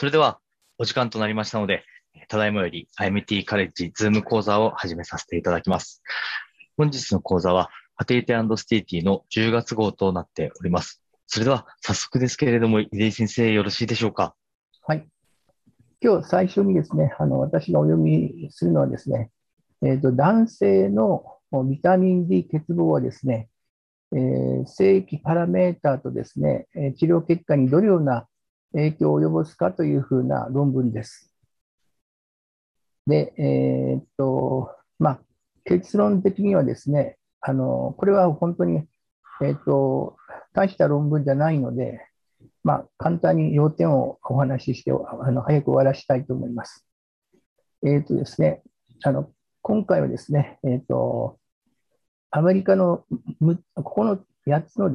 それでは、お時間となりましたので、ただいまより IMT カレッジズーム講座を始めさせていただきます。本日の講座は、パテイテスティティの10月号となっております。それでは、早速ですけれども、井出先生、よろしいでしょうか？はい。今日最初にですね、あの私がお読みするのはですね、えーと、男性のビタミン D 欠乏はですね、えー、正規パラメーターとですね、治療結果にどのような影響を及ぼすかというふうな論文です。で、えー、っと、まあ、結論的にはですね、あの、これは本当に、えー、っと、大した論文じゃないので、まあ、簡単に要点をお話しして、あの早く終わらしたいと思います。えっ、とですね、あの、今回はですね、えっ、と、アメリカの9つ8つの、え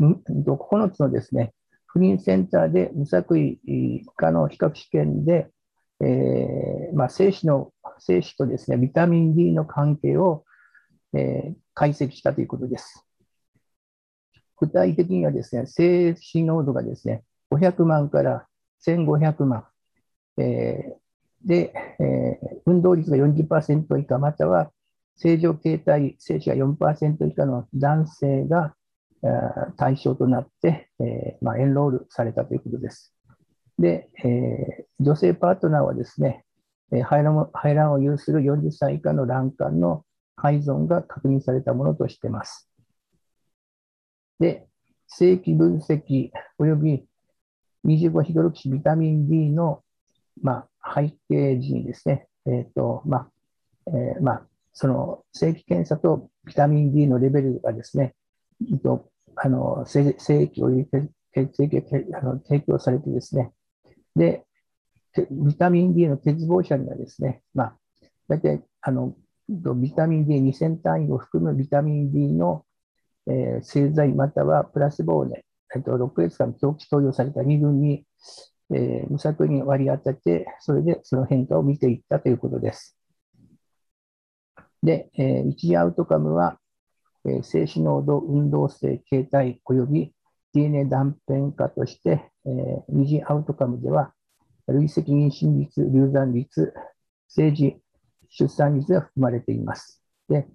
ー、9つのですね、不妊センターで無作為化の比較試験で、えーまあ、精子の精子とですねビタミン D の関係を、えー、解析したということです。具体的にはですね、精子濃度がですね、500万から1500万、えー、で、えー、運動率が40%以下、または正常形態精子が4%以下の男性が対象となって、え、まあ、エンロールされたということです。で、え、女性パートナーはですね、排卵排卵を有する40歳以下の卵管の改存が確認されたものとしています。で、正規分析及び25ヒドロキシビタミン D の、まあ、背景時にですね、え、ー、と、まあ、えー、まあ、その正規検査とビタミン D のレベルがですね、あの正規を血液が提供されてですね、で、ビタミン D の欠乏者にはですね、まあ、大体あのビタミン D2000 単位を含むビタミン D の、えー、製剤またはプラスボーネ、えっと、6ヶ月間長期投与された2群に、えー、無作為に割り当てて、それでその変化を見ていったということです。で、えー、一アウトカムは、え静止濃度、運動性、形態及び DNA 断片化として、えー、二次アウトカムでは、累積妊娠率、流産率、政治、出産率が含まれています。で、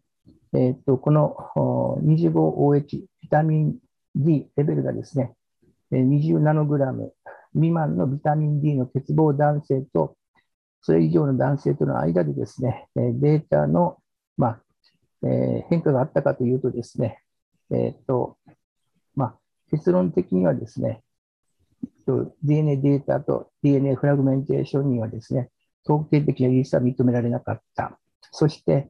えー、とこの 25OH ビタミン D レベルがですね、20ナノグラム未満のビタミン D の欠乏男性と、それ以上の男性との間でですね、データの、まあえ、変化があったかというとですね、えーとまあ、結論的にはですね、DNA データと DNA フラグメンテーションにはですね、統計的な有意差は認められなかった。そして、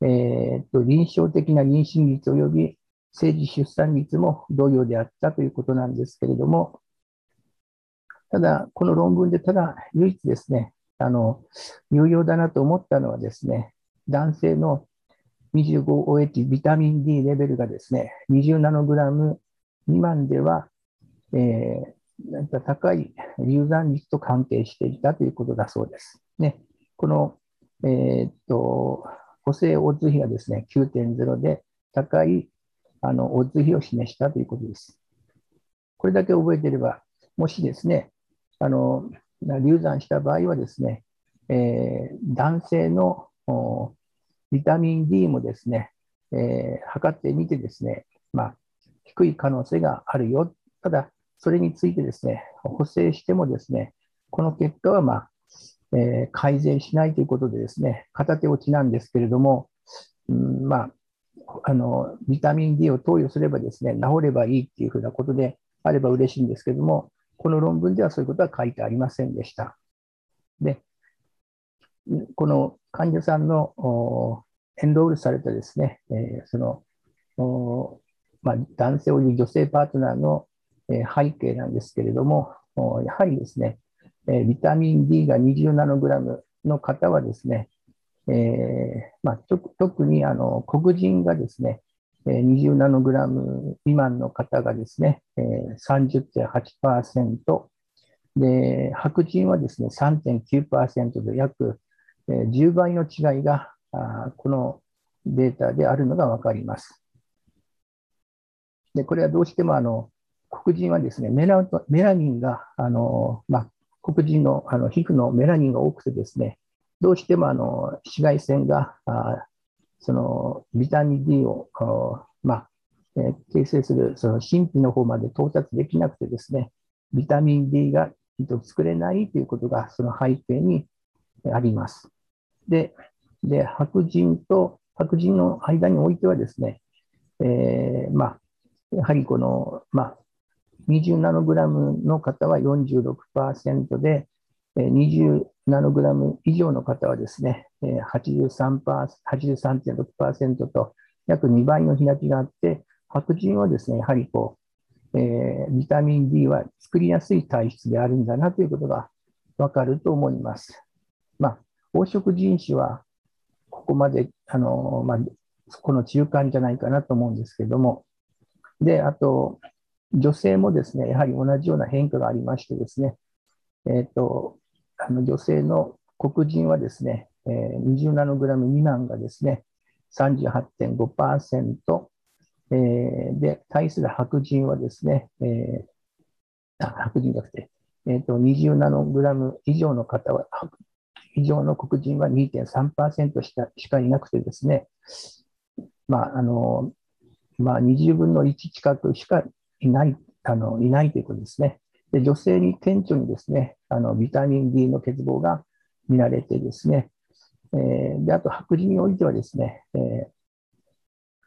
えーと、臨床的な妊娠率及び政治出産率も同様であったということなんですけれども、ただ、この論文でただ唯一ですね、あの有用だなと思ったのはですね、男性の 25OH ビタミン D レベルがですね、20ナノグラム未満では、えー、高い流産率と関係していたということだそうです。ね、この、えー、っと、補正オッズ比がですね、9.0で高いあのオッズ比を示したということです。これだけ覚えていれば、もしですね、あの流産した場合はですね、えー、男性のビタミン D もですね、えー、測ってみてですね、まあ、低い可能性があるよ。ただ、それについてですね、補正してもですね、この結果は、まあえー、改善しないということでですね、片手落ちなんですけれども、うんまあ、あのビタミン D を投与すればですね、治ればいいっていうふうなことであれば嬉しいんですけれども、この論文ではそういうことは書いてありませんでした。で、この患者さんのエンロールされたですね、その、まあ、男性および女性パートナーの背景なんですけれども、やはりですね、ビタミン D が20ナノグラムの方はですね、えまあ、特にあの黒人がですね、20ナノグラム未満の方がですね、30.8%、で白人はですね3.9%で約10倍の違いがこのデータであるのが分かります。でこれはどうしてもあの黒人はですねメラメラニンがあの、まあ、黒人のあの皮膚のメラニンが多くてですね、どうしてもあの紫外線があそのビタミン D を、まあえー、形成するその神秘の方まで到達できなくてですね、ビタミン D が作れないということがその背景にあります。で、で白人と白人の間においてはですね、えー、まあ、やはりこの、まあ、20ナノグラムの方は46%で、20ナノグラム以上の方はですね、83.6%と約2倍の開きがあって、白人はですね、やはりこう、えー、ビタミン D は作りやすい体質であるんだなということがわかると思います。黄色人種はここまで、あのまあ、この中間じゃないかなと思うんですけども、で、あと、女性もですね、やはり同じような変化がありましてですね、え、ー、と、あの女性の黒人はですね、えー、20ナノグラム未満がですね、38.5%、えー、で、対する白人はですね、えー、白人じゃなくて、えーと、20ナノグラム以上の方は、以上の黒人は2.3%しかしかいなくてですね、まあ、あの、まあ、20分の1近くしかいない、あの、いないということですね。で女性に顕著にですね、あのビタミン D の欠乏が見られてですね、えー、であと白人においてはですね、えー、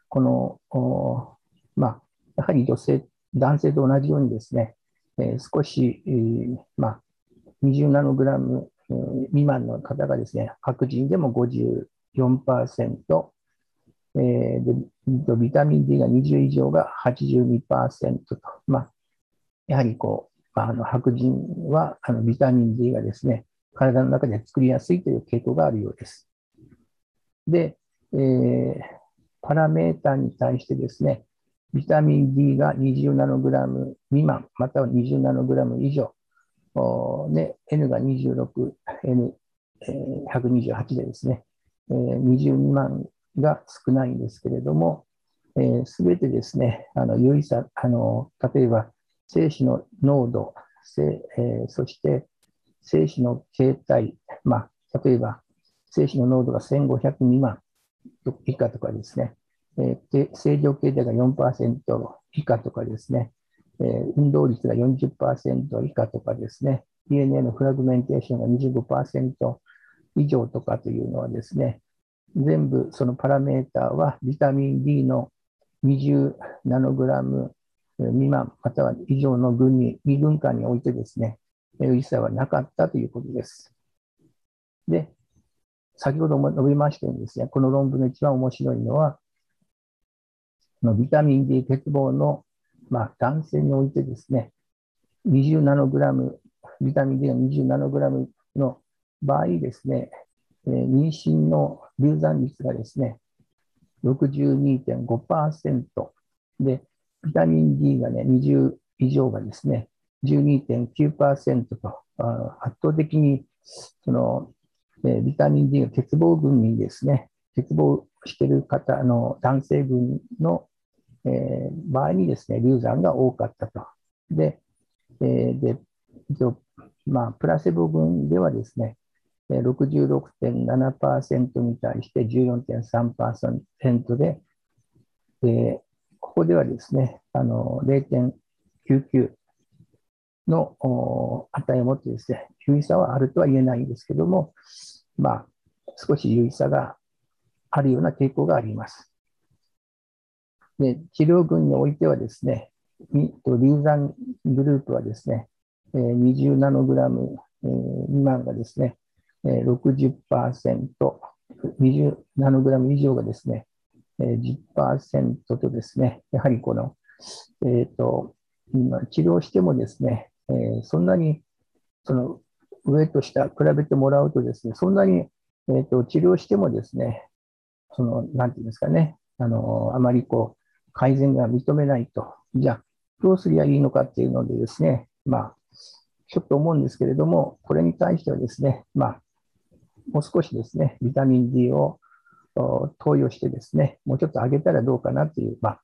このお、まあ、やはり女性、男性と同じようにですね、えー、少し、えー、まあ、20ナノグラム未満の方がですね、白人でも54%、えー、でビタミン D が20以上が82%と、まあ、やはりこう、あの白人はあのビタミン D がですね、体の中で作りやすいという傾向があるようです。で、えー、パラメーターに対してですね、ビタミン D が20ナノグラム未満、または20ナノグラム以上、ね、N が26、N128 でですね、えー、20未満が少ないんですけれども、す、え、べ、てですね、あの有意差、あの例えば精子の濃度、えー、そして精子の形態、まあ、例えば精子の濃度が1500未満以下とかですね、えー、正常形態が4%以下とかですね、え、運動率が40%以下とかですね、DNA のフラグメンテーションが25%以上とかというのはですね、全部そのパラメーターはビタミン D の20ナノグラム未満または以上の軍に、2軍間においてですね、有意差はなかったということです。で、先ほども述べましたようにですね、この論文の一番面白いのは、のビタミン D 欠乏の、まあ、男性においてですね、20ナノグラム、ビタミン D が20ナノグラムの場合ですね、えー、妊娠の流産率がですね、62.5%で、ビタミン D がね、20以上がですね、12.9%と、圧倒的にその、えビタミン D が欠乏群にですね、欠乏している方の男性群の、えー、場合にですね、流産が多かったと。で、えー、でまあ、プラセボ群ではですね、66.7%に対して14.3%で、でここではですね、あの0.99の値を持ってですね、有意差はあるとは言えないんですけども、まあ、少し有意差があるような傾向があります。で治療群においてはですね、流産グループはですね、20ナノグラム未満がですね、60%、20ナノグラム以上がですね、10%とですね、やはりこの、えーと、治療してもですね、えー、そんなにその上と下比べてもらうとですね、そんなに、えーと、治療してもですね、その、なんていうんですかね、あの、あまりこう、改善が認めないと。じゃあ、どうすりゃいいのかっていうのでですね、まあ、ちょっと思うんですけれども、これに対してはですね、まあ、もう少しですね、ビタミン D を投与してですね、もうちょっと上げたらどうかなという、まあ、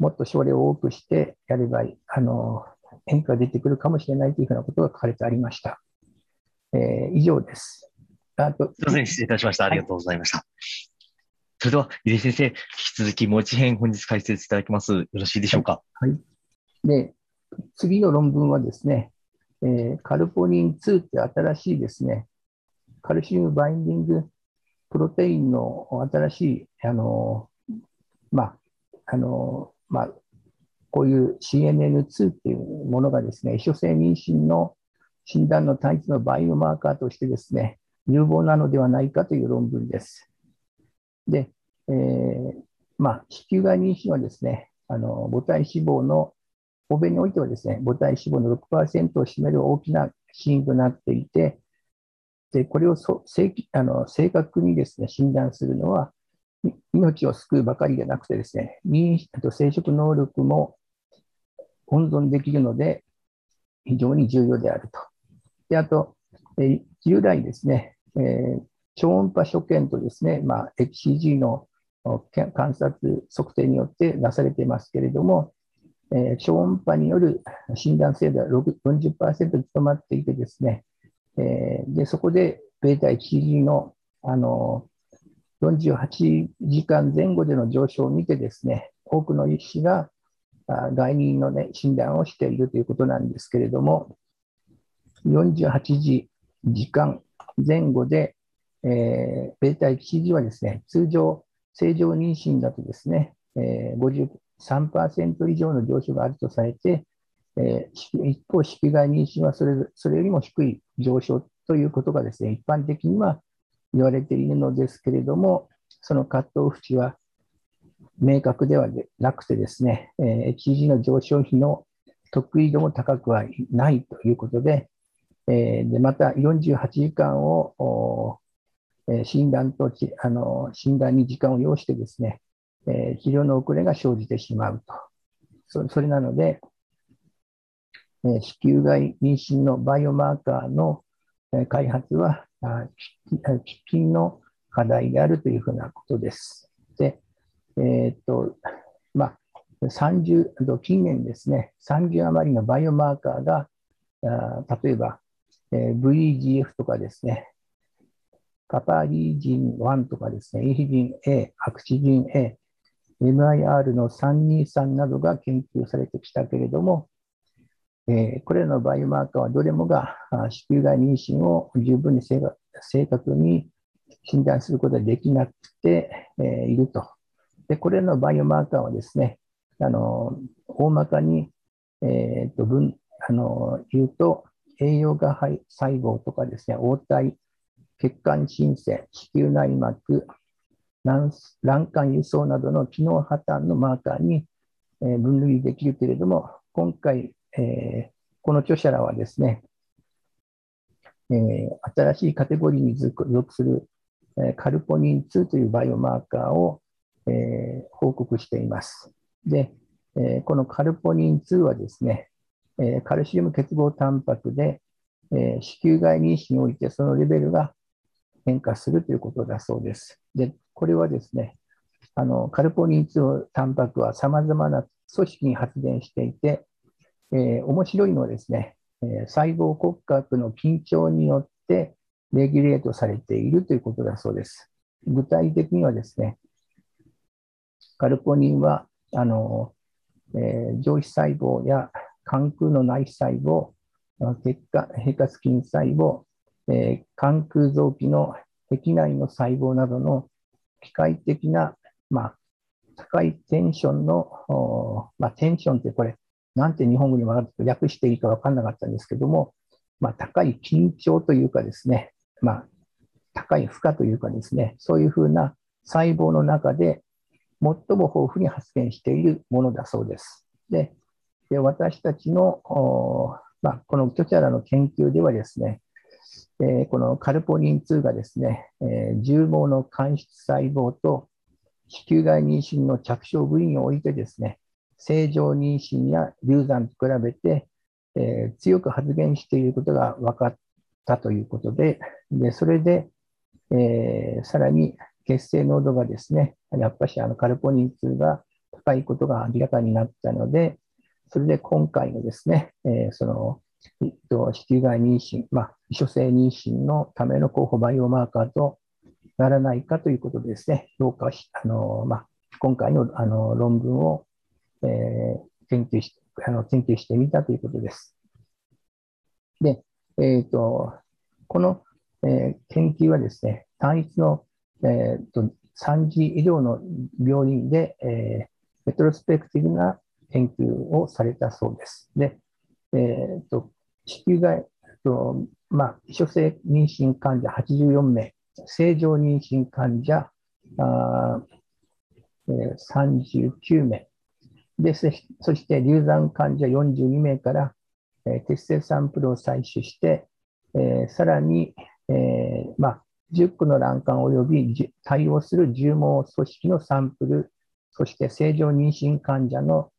もっと症例を多くしてやればいいあの変化が出てくるかもしれないというふうなことが書かれてありました。えー、以上です。あとすみません、失礼いたしました。ありがとうございました。はい、それでは、入江先生、引き続きもう一編本日解説いただきます。よろしいでしょうか？はい。で、次の論文はですね、えー、カルポニン2って新しいですね、カルシウムバインディングプロテインの新しい、あの、まあ、あの、まあ、こういう CNN2 っていうものがですね、異所性妊娠の診断の単一のバイオマーカーとしてですね、有望なのではないかという論文です。で、えー、まあ、子宮外妊娠はですね、あの母体脂肪の、欧米においてはですね、母体脂肪の6%を占める大きな死因となっていて、でこれをそ正あの正確にですね診断するのは、命を救うばかりでなくてですね、妊娠と生殖能力も温存できるので、非常に重要であると。で、あと、え従来ですね、えー、超音波所見とですね、まあ、HCG の観察測定によって出されていますけれども、えー、超音波による診断精度は40%にとまっていてですね、えー、でそこで β1G のあの48時間前後での上昇を見てですね、多くの医師が外任の、ね、診断をしているということなんですけれども、48時時間前後で、えー、β1G はですね、通常、正常妊娠だとですね、えー、53%以上の上昇があるとされて、えー、一方、子宮外妊娠はそれそれよりも低い上昇ということがですね、一般的には言われているのですけれども、その葛藤縁は明確ではなくてですね、えー、HG の上昇比の得意度も高くはないということで、えー、でまた48時間を、え、診断とあの診断に時間を要してですね、え、治療の遅れが生じてしまうと。そそれなので、え、子宮外妊娠のバイオマーカーの、開発は喫緊の課題であるというふうなことです。で、えー、っと、まあ、30、近年ですね、30余りのバイオマーカーが、あ例えば、えー、VEGF とかですね、パパリージン1とかですね、イヒジン A、アクシジン A、MIR の323などが研究されてきたけれども、えー、これらのバイオマーカーはどれもが子宮外妊娠を十分に正確に診断することができなくて、えー、いると。で、これらのバイオマーカーはですね、あの大まかに、えーと分あの言うと、栄養が細胞とかですね、黄体、血管新生、子宮内膜、卵管輸送などの機能破綻のマーカーに分類できるけれども、今回、え、この著者らはですね、え、新しいカテゴリーに属する、え、カルポニン2というバイオマーカーを、え、報告しています。で、えこのカルポニン2はですね、えカルシウム結合タンパクで、え子宮外妊娠においてそのレベルが変化するということだそうです。で、これはですね、あのカルポニン2タンパクはさまざまな組織に発電していて、えー、面白いのはですね、えー、細胞骨格の緊張によってレギュレートされているということだそうです。具体的にはですね、カルポニンはあの、えー、上皮細胞や肝空の内皮細胞、血管平滑筋細胞、えー、肝空臓器の壁内の細胞などの機械的な、まあ、高いテンションの、まあ、テンションってこれ、なんて日本語にもあると訳していいか分かんなかったんですけども、まあ、高い緊張というかですね、まあ、高い負荷というかですね、そういうふうな細胞の中で最も豊富に発現しているものだそうです。で、で私たちの、まあ、この著者らの研究ではですね、え、このカルポニン2がですね、えー、重毛の間質細胞と子宮外妊娠の着床部位においてですね、正常妊娠や流産と比べて、えー、強く発現していることが分かったということで、でそれで、えー、さらに血清濃度がですね、やっぱりあのカルポニン2が高いことが明らかになったので、それで今回のですね、えー、その、子宮外妊娠、まあ、初性妊娠のための候補バイオマーカーとならないかということでですね、評価し、あの、まあ、今回のあの論文を、えー、研究しあの研究してみたということです。で、え、ー、と、この、えー、研究はですね、単一の、えーと、3次医療の病院で、えー、メトロスペクティブな研究をされたそうです。で、えーと、子宮外と、まあ、初性妊娠患者84名、正常妊娠患者あ、えー、39名。で、そして流産患者42名から、えー、血清サンプルを採取して、えー、さらに、えーまあ、10個の卵管及び対応する重毛組織のサンプル、そして正常妊娠患者の、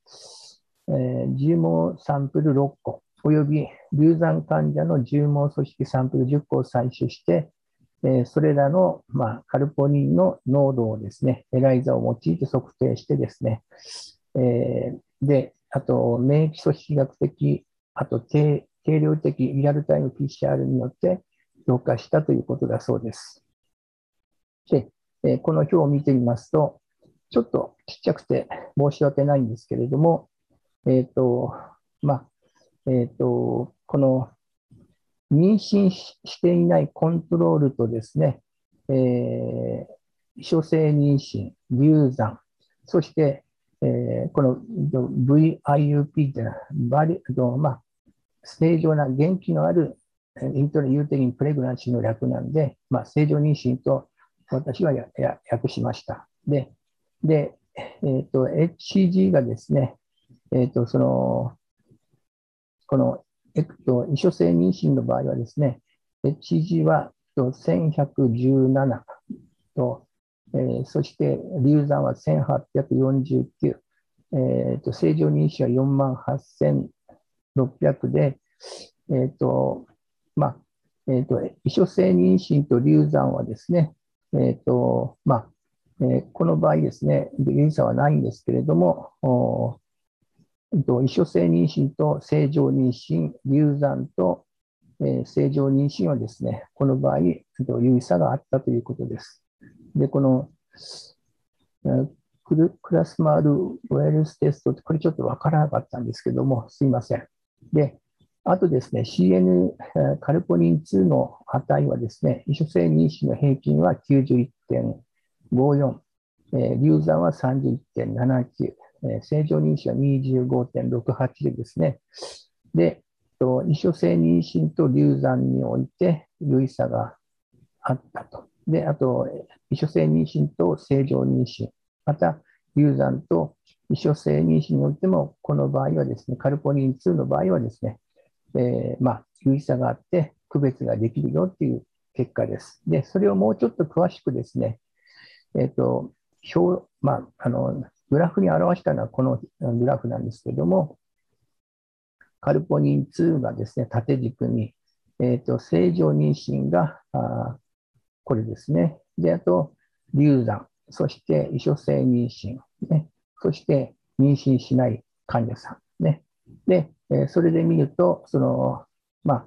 えー、重毛サンプル6個、及び流産患者の重毛組織サンプル10個を採取して、えー、それらの、まあ、カルポニンの濃度をですね、エライザを用いて測定してですね、えー、で、あと、免疫組織学的、あと定、定量的リアルタイム PCR によって評価したということだそうです。で、えー、この表を見てみますと、ちょっとちっちゃくて申し訳ないんですけれども、えっ、ー、と、まあ、えっ、ー、と、この妊娠していないコントロールとですね、えー、初性妊娠、流産、そして、えー、この VIUP というのは、バリまあ、正常な元気のあるイントラユーテリンプレグナンシーの略なんで、まあ、正常妊娠と私はやや訳しました。で、でえーと、HCG がですね、えーと、そのこの、えっと、異所性妊娠の場合はですね、HG は1117と、えー、そして流産は1849、えーと、正常妊娠は48,600で、えーとまあえーと、異所性妊娠と流産はですね、えーとまあえー、この場合ですね、有意差はないんですけれども、異所性妊娠と正常妊娠、流産と、正常妊娠はですね、この場合、有意差があったということです。で、この、クルクラスマールウェルステストって、これちょっとわからなかったんですけども、すいません。で、あとですね、CN カルポニン2の値はですね、異所性妊娠の平均は91.54、えー、流産は31.79、え、正常妊娠は25.68でですね、で、異所性妊娠と流産において有意差があったと。で、あと、異所性妊娠と正常妊娠、また流産と異所性妊娠においても、この場合はですね、カルポニン2の場合はですね、えー、まあ、有意差があって区別ができるよっていう結果です。で、それをもうちょっと詳しくですね、えっ、ー、と、表、まあ、あの、グラフに表したのはこのグラフなんですけども、カルポニン2がですね、縦軸に、えっ、ー、と、正常妊娠が、あこれですね。で、あと、流産、そして異所性妊娠、ね、そして妊娠しない患者さん、ね。で、えそれで見ると、その、まあ、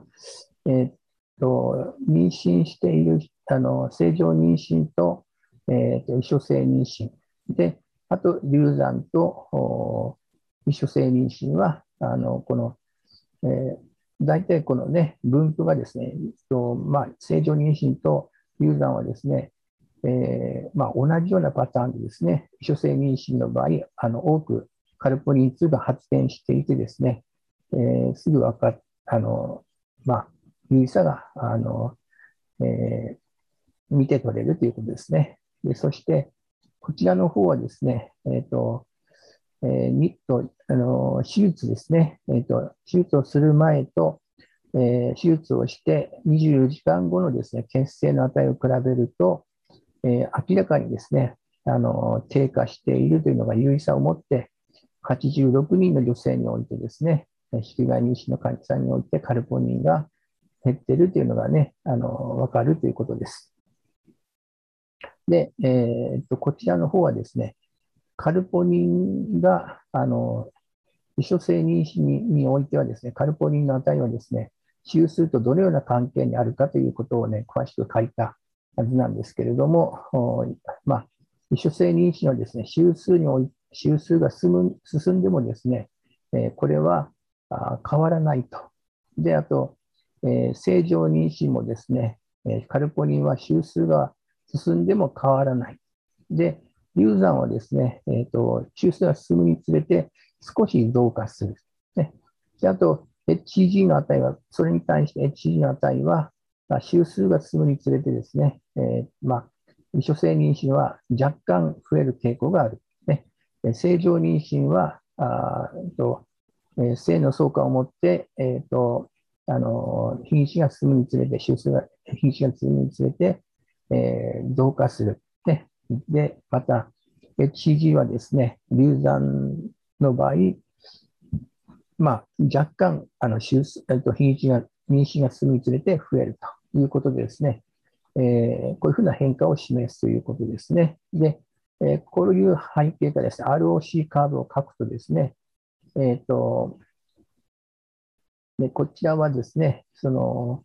えー、っと、妊娠している、あの、正常妊娠と、えー、っと、異所性妊娠。で、あと、流産と異所性妊娠は、あの、この、えー、大体このね、分布がですね、とまあ、正常妊娠と流産はですね、えーまあ、同じようなパターンでですね、異所性妊娠の場合、あの多くカルポニン2が発展していてですね、えー、すぐ分かっ、あの、まあ、有意差が、あの、えー、見て取れるということですね。でそして、こちらの方はですね、えっ、ー、と、えー、ニット、あの、手術ですね。えっ、ー、と、手術をする前と、えー、手術をして24時間後のですね、血清の値を比べると、えー、明らかにですね、あの、低下しているというのが有意差を持って、86人の女性においてですね、子宮外妊娠の患者さんにおいてカルポニンが減っているというのがね、あの、わかるということです。で、えー、と、こちらの方はですね、カルポニンが、あの、秘書性妊娠においてはですね、カルポリンの値はですね、周数とどのような関係にあるかということをね、詳しく書いたはずなんですけれども、まあ、秘書性妊娠はですね、周数におい周数が進む進んでもですね、えこれはあ変わらないと。で、あと、え正常妊娠もですね、えカルポリンは周数が進んでも変わらない。で、流産はですね、えーと、周数が進むにつれて少し増加する。ね、であと、HCG の値は、それに対して HCG の値は、まあ、周数が進むにつれてですね、えー、まあ、未所性妊娠は若干増える傾向がある。ね、正常妊娠は、あとえ、性の相関を持って、えーとあの品種が進むにつれて、周数が品種が進むにつれて、えー、増加する。ね、で、また、HCG はですね、流産の場合、まあ、若干、あの、えっと、品種が、妊娠が進むにつれて増えるということでですね、えー、こういうふうな変化を示すということですね。で、えー、こういう背景がですね、ROC カーブを書くとですね、えっ、ー、と、で、こちらはですね、その、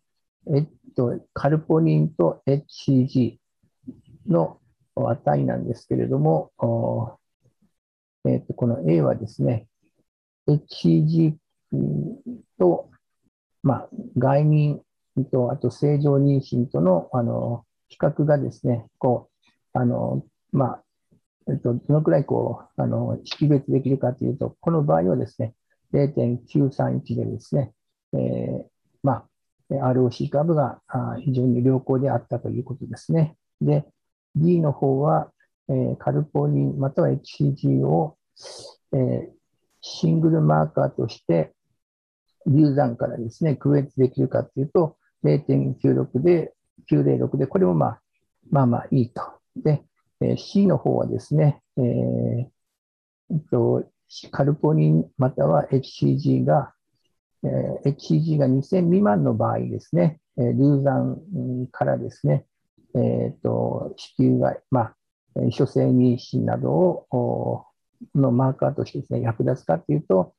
えっと、カルポニンと HCG の値なんですけれども、えっと、この A はですね、HCG と、まあ、外妊と、あと正常妊娠との、あの、比較がですね、こう、あの、まあ、えっと、どのくらいこう、あの、識別できるかというと、この場合はですね、0.931でですね、えー、まあ、ROC 株が非常に良好であったということですね。で、D の方は、えー、カルポニンまたは HCG を、えー、シングルマーカーとして流産からですね、区別できるかというと、0.96で、906で、これもまあ、まあまあいいと。で、えー、C の方はですね、えー、とカルポニンまたは HCG が、えー、HCG が2000未満の場合ですね、えー、流産からですね、えーと、子宮が、まあ、諸性妊娠などをのマーカーとしてですね、役立つかというと、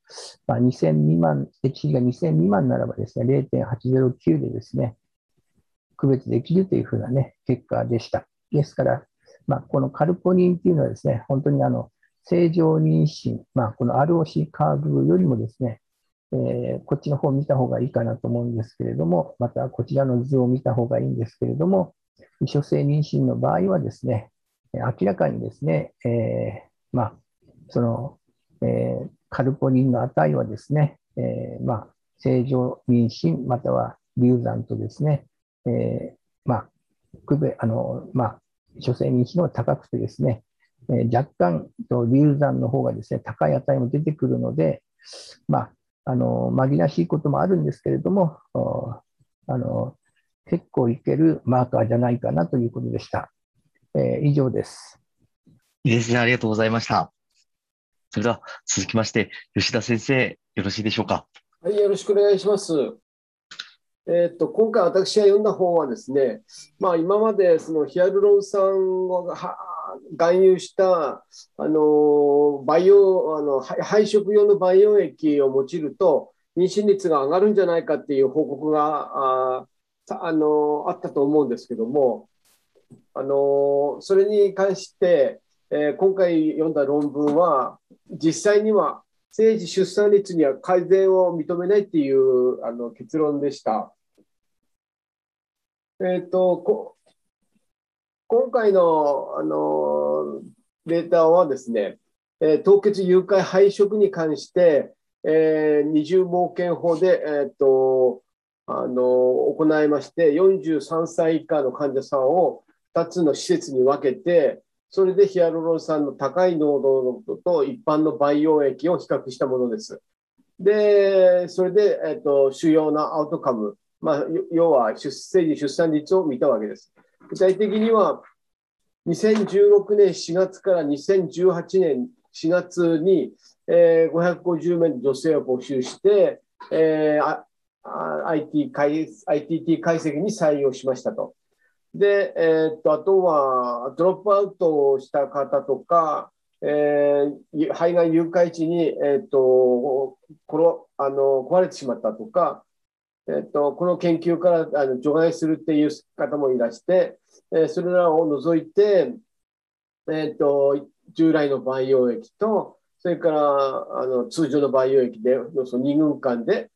まあ、2000未満、HG が2000未満ならばですね、0.809でですね、区別できるというふうなね、結果でした。ですから、まあ、このカルポニンっていうのはですね、本当にあの、正常妊娠、まあ、この ROC カーブよりもですね、えー、こっちの方を見た方がいいかなと思うんですけれども、またこちらの図を見た方がいいんですけれども、未所性妊娠の場合はですね、明らかにですね、えー、まあ、その、えー、カルポニンの値はですね、え、まあ、正常妊娠または流産とですね、えー、まあ、区別、あの、まあ、女性妊娠の高くてですね、え、若干と流産の方がですね、高い値も出てくるので、まあ、あの、紛らしいこともあるんですけれども、あの、結構いけるマーカーじゃないかなということでした。えー、以上です。いいですね。ありがとうございました。それでは続きまして、吉田先生、よろしいでしょうか？はい、よろしくお願いします。えー、っと今回私が読んだ本はですね、まあ、今までそのヒアルロン酸を含有したあの培養あの配色用の培養液を用いると妊娠率が上がるんじゃないかっていう報告がああのあったと思うんですけどもあのそれに関して、えー、今回読んだ論文は実際には生児出産率には改善を認めないっていうあの結論でした。えっ、ー、と今回のあのデータはですね、えー、凍結誘拐配色に関して、えー、二重冒険法で、えーとあの行いまして、43歳以下の患者さんを2つの施設に分けて、それでヒアルロン酸の高い濃度と一般の培養液を比較したものです。で、それで、えーと、主要なアウトカム、まあ、要は出生児出産率を見たわけです。具体的には、2016年4月から2018年4月に、えー、550名の女性を募集して、えー、IT 解 ITT 解析に採用しましたと。で、えー、っとあとはドロップアウトした方とか、えー、肺がん誘拐地に、えーと、このあの壊れてしまったとか、えーと、この研究からあの除外するっていう方もいらして、え、それらを除いて、えーと、従来の培養液と、それからあの通常の培養液で、その2軍間で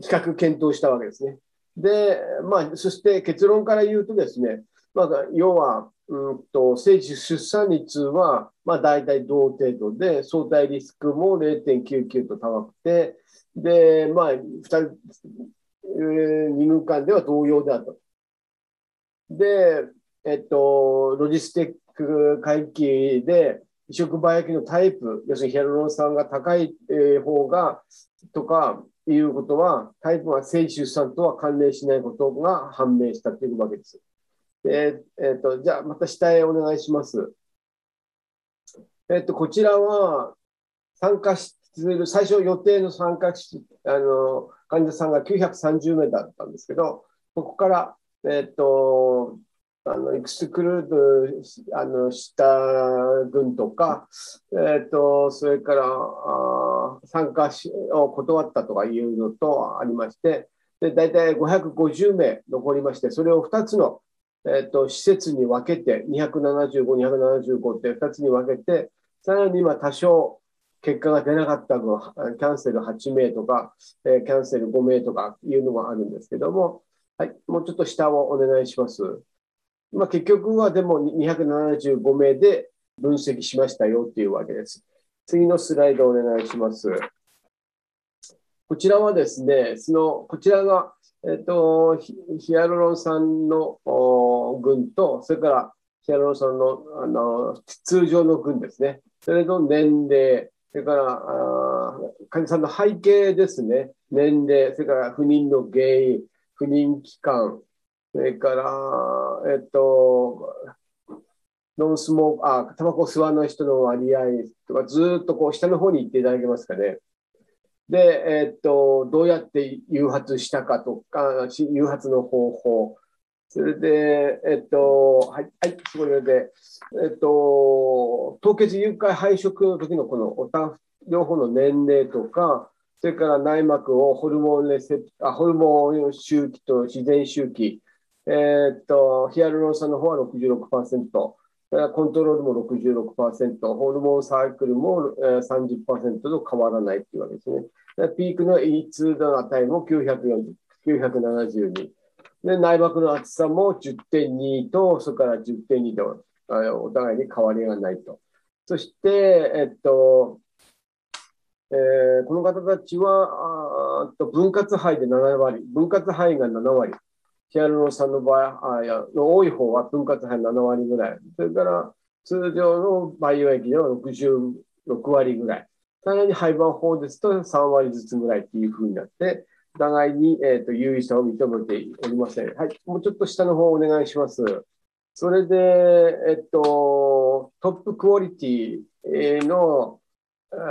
比較検討したわけですね。で、まあ、そして結論から言うとですね、まあ、要は、うんと、生児出産率は、まあ、大体同程度で、相対リスクも0.99と高くて、で、まあ、2人、二軍間では同様であったと。で、えっと、ロジスティック回帰で、移植培養のタイプ、要するにヒアルロン酸が高い方が、とかいうことは、タイプが性出産とは関連しないことが判明したというわけです。え、えー、とじゃあ、また下へお願いします。えっ、と、こちらは、参加する、最初予定の参加、あの、患者さんが930名だったんですけど、ここから、えっ、ー、と、あのエクスクルードあのした軍とか、えーと、それからあ参加しを断ったとかいうのとありまして、で大体550名残りまして、それを2つの、えーと、施設に分けて、275、275って2つに分けて、さらに今、多少結果が出なかった分、キャンセル8名とか、えー、キャンセル5名とかいうのがあるんですけども、はい、もうちょっと下をお願いします。まあ、結局はでも275名で分析しましたよっていうわけです。次のスライドお願いします。こちらはですね、そのこちらが、えっと、ヒアルロン酸の群と、それからヒアルロン酸のあの通常の群ですね。それの年齢、それからあ患者さんの背景ですね。年齢、それから不妊の原因、不妊期間、それから、えっと、ノンスモーク、あ、タバコ吸わない人の割合とか、ずっとこう下の方に行っていただけますかね。で、えっと、どうやって誘発したかとか、誘発の方法。それで、えっと、はい、はい、それで、えっと、凍結誘拐配色の時のこのおた両方の年齢とか、それから内膜をホルモンレセあホルモン周期と自然周期、えー、っと、ヒアルロン酸の方は66%、コントロールも66%、ホルモンサークルも30%と変わらないというわけですね。ピークの E2 の値も940 972。で、内膜の厚さも10.2と、それから10.2と、お互いに変わりがないと。そして、えっと、えー、この方たちはあと分割肺で7割、分割肺が7割、ヒアルロン酸の場合、あいやの多い方は分割肺7割ぐらい。それから通常の培養液では66割ぐらい。さらに廃盤法ですと3割ずつぐらいっていうふうになって、互いに、えーと、優位さを認めておりません。はい、もうちょっと下の方お願いします。それで、えっと、トップクオリティの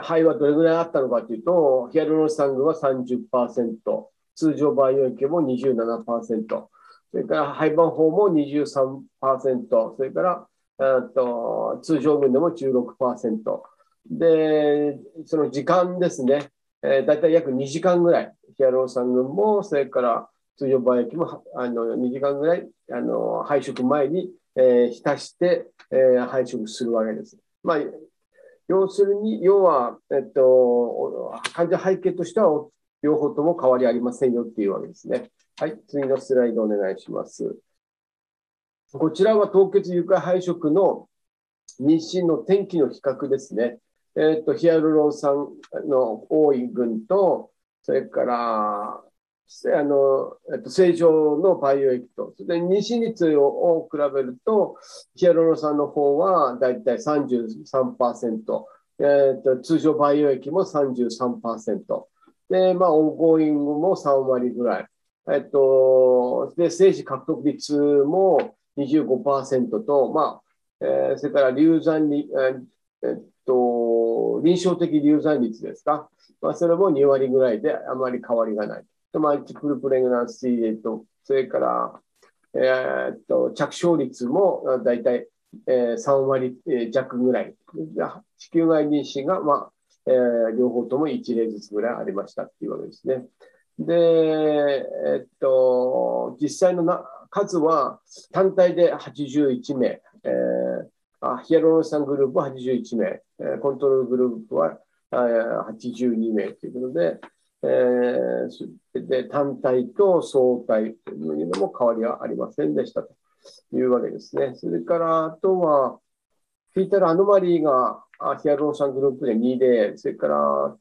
肺はどれぐらいあったのかというと、ヒアルロン酸群は30%、通常培養液も27%、それから廃盤法も23%、それからと通常群でも16%。で、その時間ですね、えー、だいたい約2時間ぐらい、ヒアロン酸群も、それから通常培液もあの2時間ぐらいあの配色前に、えー、浸して、えー、配色するわけです。まあ、要するに、要は、えっと、患者背景としては両方とも変わりありませんよっていうわけですね。はい、次のスライドお願いします。こちらは凍結床配色の妊娠の天気の比較ですね。えっ、と、ヒアルロン酸の多い群と、それから、あの、えっと、正常の培養液と、それで妊娠率を比べると、ヒアルロン酸の方はだいたい33%、えっと、通常培養液も33%。で、まあ、オンゴーイングも3割ぐらい。えっと、で、政治獲得率も25%と、まあ、えー、それから流産に、えっ臨床的流産率ですか？まあ、それも2割ぐらいであまり変わりがない。でマルチプルプレグナンシーと、それから、えー、っと着床率もだいたい、3割弱ぐらい。子宮外妊娠が、まあえー、両方とも1例ずつぐらいありましたっていうわけですね。で、えっと、実際のな数は単体で81名、えー、ヒアルロン酸グループは81名、コントロールグループは82名ということで、えー、で単体と相対というのも変わりはありませんでしたというわけですね。それからあとは、フィータルアノマリーがヒアルロン酸グループで2例、それから、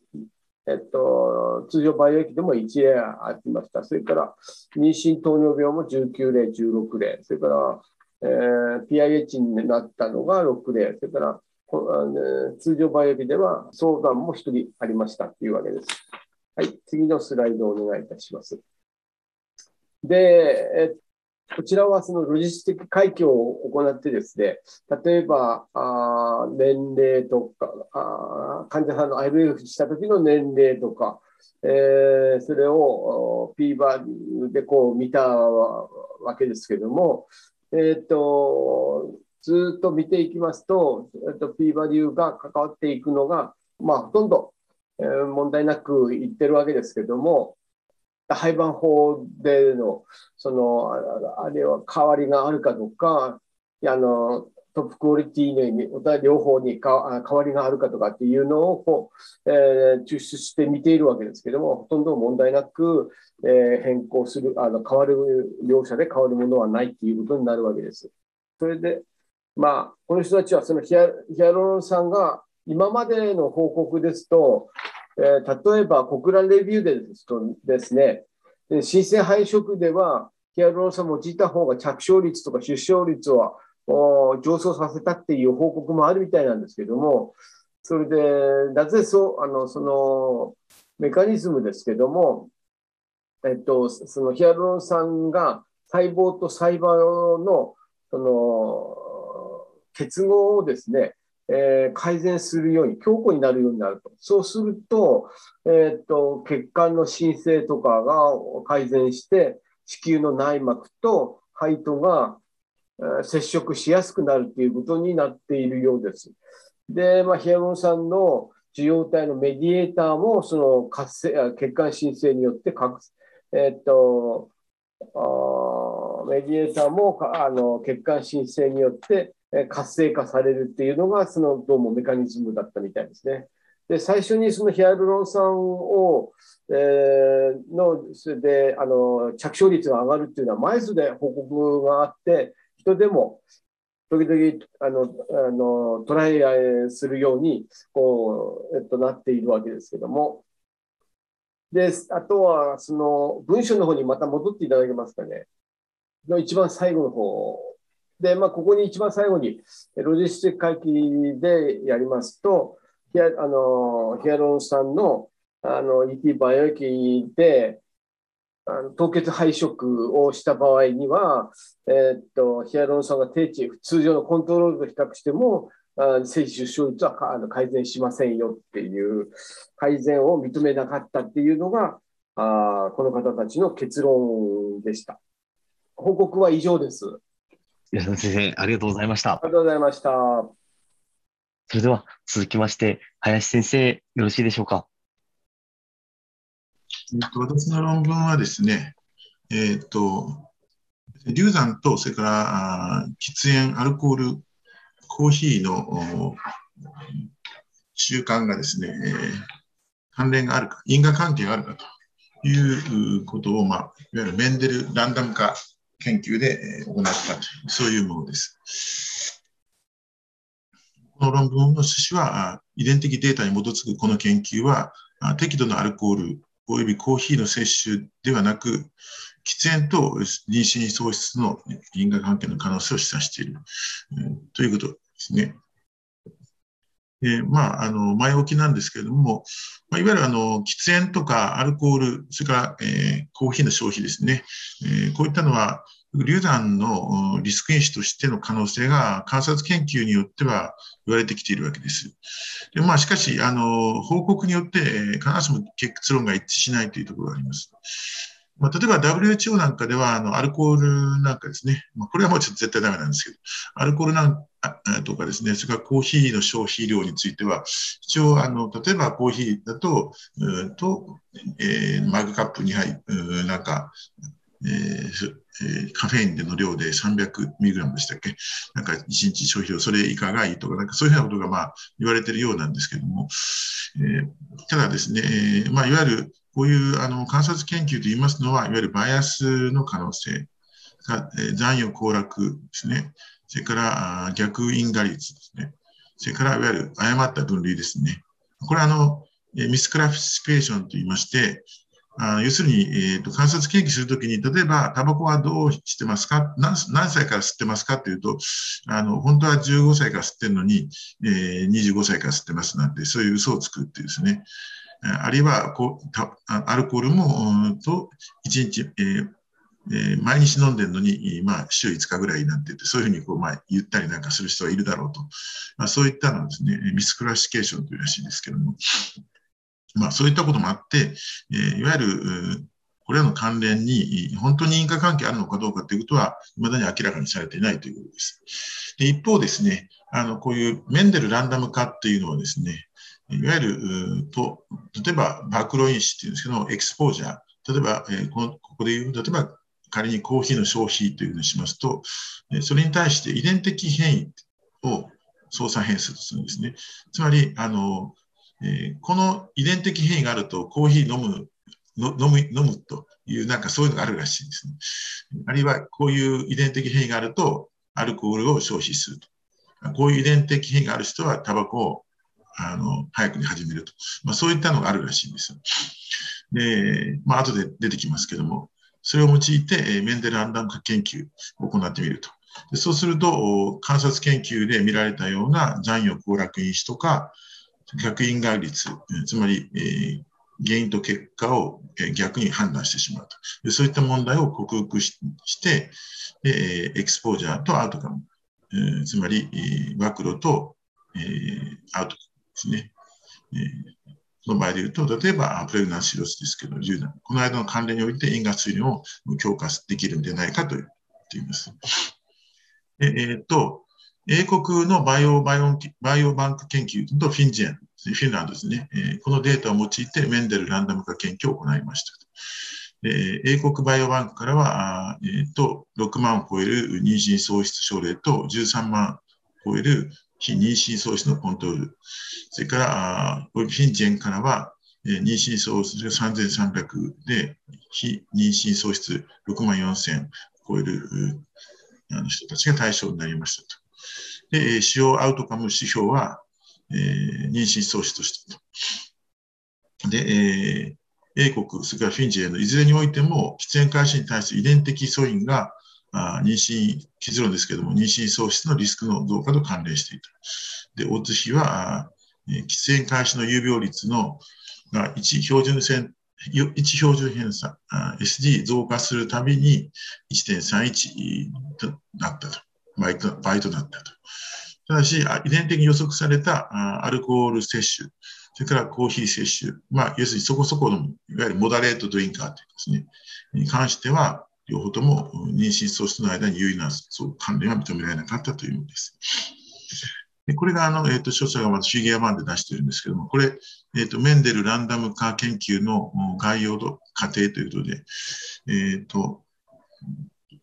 えっと、通常培養液でも1例ありました。それから、妊娠糖尿病も19例、16例、それから、えー、PIH になったのが6例、それから通常培養液では相談も1人ありましたというわけです。はい、次のスライドをお願いいたします。で、えこちらはそのロジスティック回帰を行ってですね、例えばあ年齢とかあ、患者さんの IVF した時の年齢とか、えー、それを P バーでこう見たわけですけども、えっ、ー、とずっと見ていきますと、えー、と P バリューが関わっていくのが、まあ、ほとんど、えー、問題なくいってるわけですけども、廃盤法での、その、あれは変わりがあるかどうか、あの、トップクオリティに、両方に変わりがあるかとかっていうのをこう、えー、抽出して見ているわけですけども、ほとんど問題なく、えー、変更する、あの変わる、両者で変わるものはないっていうことになるわけです。それで、まあ、この人たちはそのヒアヒアルロン酸が今までの報告ですと、えー、例えば、国乱レビューでですとですね、新生配色では、ヒアルロン酸を用いた方が着床率とか出生率は上昇させたっていう報告もあるみたいなんですけども、それで、なぜそう、あの、その、メカニズムですけども、えっと、そのヒアルロン酸が細胞と細胞の、その、結合をですね、えー、改善するように、強固になるようになると。そうすると、えー、っと、血管の申請とかが改善して、子宮の内膜と肺とが、えー、接触しやすくなるということになっているようです。で、まあ、ヒアルロン酸の受容体のメディエーターも、その活性、血管申請によってえー、っと、メディエーターもあの血管申請によって活性化されるっていうのが、そのどうもメカニズムだったみたいですね。で、最初にそのヒアルロン酸を、えー、の、それで、あの、着床率が上がるっていうのは、前図で報告があって、人でも、時々、あの、あのトライアするように、こう、えっと、なっているわけですけども。で、あとは、その、文章の方にまた戻っていただけますかね。の一番最後の方で、まあ、ここに一番最後に、ロジスティック回帰でやりますと、ヒアあのヒアロン酸のあの ET バイオ液で、あの凍結配色をした場合には、えー、っとヒアロン酸が低値、通常のコントロールと比較しても、精子出生率はあの改善しませんよっていう改善を認めなかったっていうのがあこの方たちの結論でした。報告は以上です。吉田先生、ありがとうございました。ありがとうございました。それでは続きまして、林先生、よろしいでしょうか？えっと、私の論文はですね、えっと、流産と、それから喫煙、アルコール、コーヒーの習慣がですね、えー、関連があるか、因果関係があるかということを、まあ、いわゆるメンデルランダム化研究で行った、そういうものです。この論文の趣旨は、遺伝的データに基づくこの研究は、適度なアルコールおよびコーヒーの摂取ではなく、喫煙と妊娠喪失の因果関係の可能性を示唆している、ということですね。えー、まあ、あの、前置きなんですけれども、まあ、いわゆるあの、喫煙とかアルコール、それから、えー、コーヒーの消費ですね。えー、こういったのは、流産のリスク因子としての可能性が観察研究によっては言われてきているわけです。でまあ、しかし、あの、報告によって必ずしも結論が一致しないというところがあります。まあ、例えば WHO なんかでは、あの、アルコールなんかですね、まあ、これはもうちょっと絶対ダメなんですけど、アルコールなんとかですね、それからコーヒーの消費量については、一応、あの、例えばコーヒーだと、うんと、えー、マグカップ2杯、うん、なんか、えーえー、カフェインでの量で 300mg でしたっけ？なんか1日消費量、それ以下がいいとか、なんかそういうようなことがまあ言われてるようなんですけども、えー、ただですね、えー、まあいわゆるこういうあの観察研究といいますのは、いわゆるバイアスの可能性、残余行楽ですね、それから逆因果率ですね、それからいわゆる誤った分類ですね。これはあの、ミスクラフィシケーションと言いまして、あ要するに、えーと、観察研究するときに、例えば、タバコはどうしてますか？何歳から吸ってますかというと、あの、本当は15歳から吸ってるのに、えー、25歳から吸ってますなんて、そういう嘘をつくっていうですね。あるいは、アルコールも、と、1日、えー、毎日飲んでるのに、まあ、週5日ぐらいなんて言って、そういうふうにこう、まあ、言ったりなんかする人はいるだろうと。まあ、そういったのですね、ミスクラシケーションというらしいんですけども、まあ、そういったこともあって、えー、いわゆる、これらの関連に本当に因果関係あるのかどうかということは、未だに明らかにされていないということです。で一方ですね、あの、こういうメンデルランダム化っていうのはですね、いわゆる、と、例えば、バクロ因子っていうんですけど、エクスポージャー。例えば、えー、このここで言う、例えば、仮にコーヒーの消費というのにしますと、それに対して遺伝的変異を操作変数とするんですね。つまり、あの、えー、この遺伝的変異があるとコーヒー飲む飲む飲むという、なんかそういうのがあるらしいんですね。あるいはこういう遺伝的変異があるとアルコールを消費すると。こういう遺伝的変異がある人はタバコをあの早くに始めると。まあ、そういったのがあるらしいんですよ。で、まあ後で出てきますけども、それを用いて、えメンデルアンダム化研究を行ってみると。でそうすると、観察研究で見られたような残余行楽因子とか、逆因果率、つまり、えー、原因と結果を逆に判断してしまうと。でそういった問題を克服ししてで、エクスポージャーとアウトカム、え、つまり、暴露と、え、アウトですね。えの場合で言うと、例えばプレグナンシロスですけど、この間の関連において因果推論を強化できるんじゃないかと言っています。でえー、っと、英国のバイオバイオバイオバンク研究とフィンジェン、フィンランドですね、えー、このデータを用いてメンデルランダム化研究を行いました。え英国バイオバンクからは、えーと、6万を超える妊娠喪失症例と13万を超える非妊娠喪失のコントロール、それからフィンジェンからは、えー、妊娠喪失が3300で、非妊娠喪失6万4000を超えるあの人たちが対象になりましたと。で、使用アウトカム指標は、えー、妊娠喪失としてと。で、えー、英国、それからフィンジェのいずれにおいても、喫煙開始に対する遺伝的素因が、あ妊娠、結論ですけども、妊娠喪失のリスクの増加と関連していた。で、オッズ比は、喫煙開始の有病率のが1標準線、1標準偏差、SD 増加するたびに1.31となったと。倍と倍となったと。ただし、遺伝的に予測されたアルコール摂取、それからコーヒー摂取、まあ、要するにそこそこの、いわゆるモダレートドリンカーというですね、に関しては、両方とも妊娠喪失の間に有意な関連は認められなかったというものです。これが、あの、えっ、ー、と、著者がまずフィギュア版で出しているんですけども、これ、えっ、ー、と、メンデルランダム化研究の概要度過程ということで、えっ、ー、と、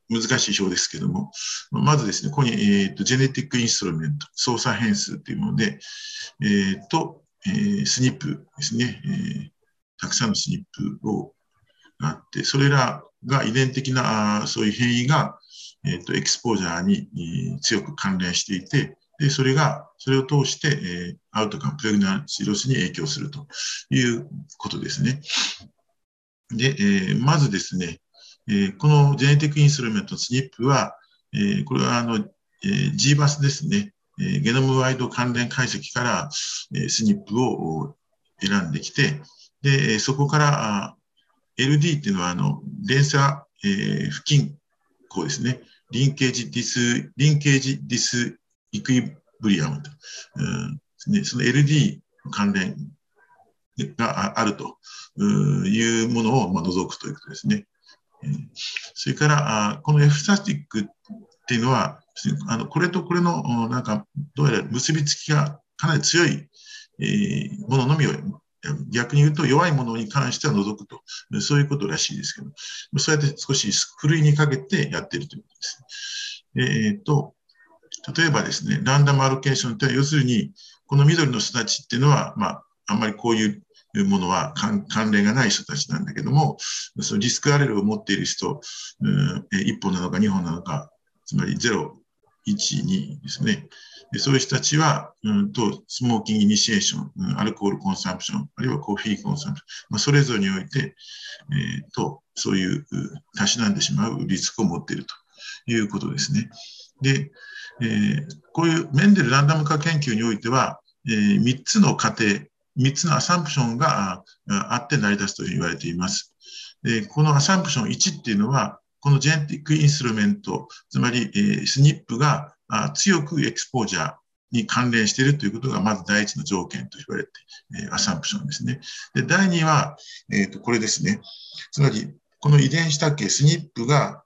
難しい表ですけども、まずですね、ここに、えーと、ジェネティックインストルメント、操作変数というもので、えー、と、えー、スニップですね、えー、たくさんのスニップをがあって、それらが遺伝的なあそういう変異が、えーと、エクスポージャーに、えー、強く関連していて、でそれが、それを通して、えー、アウトカム、プレグナンシロスに影響するということですね。で、えー、まずですね、えー、このジェネティックインストルメント SNP は、えー、これはあの、えー、GBAS ですね、え、ゲノムワイド関連解析から、え、SNP を選んできて、で、そこから LD っていうのは、あの、連鎖、え、付近こうですね。リンケージディス、リンケージディスイクイブリアムと。うんね、その LD 関連があるというものを、除くということですね。それから、この F スタティックっていうのは、あのこれとこれのなんかどうやら結びつきがかなり強い、えー、もののみを逆に言うと弱いものに関しては除くと、そういうことらしいですけど、そうやって少しふるいにかけてやっているということです。えー、と、例えばですね、ランダムアロケーションって要するに、この緑の人たちっていうのは、まあ、あんまりこういうものは関連がない人たちなんだけども、そのリスクアレルを持っている人、うん、1本なのか2本なのか、つまり0、1、2ですね。でそういう人たちは、うんと、スモーキングイニシエーション、うん、アルコールコンサンプション、あるいはコーヒーコンサンプション、まあ、それぞれにおいて、えー、と、そういうたしなんでしまうリスクを持っているということですね。で、えー、こういうメンデルランダム化研究においては、えー、3つの過程、3つのアサンプションがあって成り立つと言われています。でこのアサンプション1っていうのは、このジェネティックインストルメント、つまり、えー、スニップが強くエクスポージャーに関連しているということがまず第一の条件と言われて、えー、アサンプションですね。で、第二は、えっ、ー、と、これですね。つまり、この遺伝子多形、スニップが、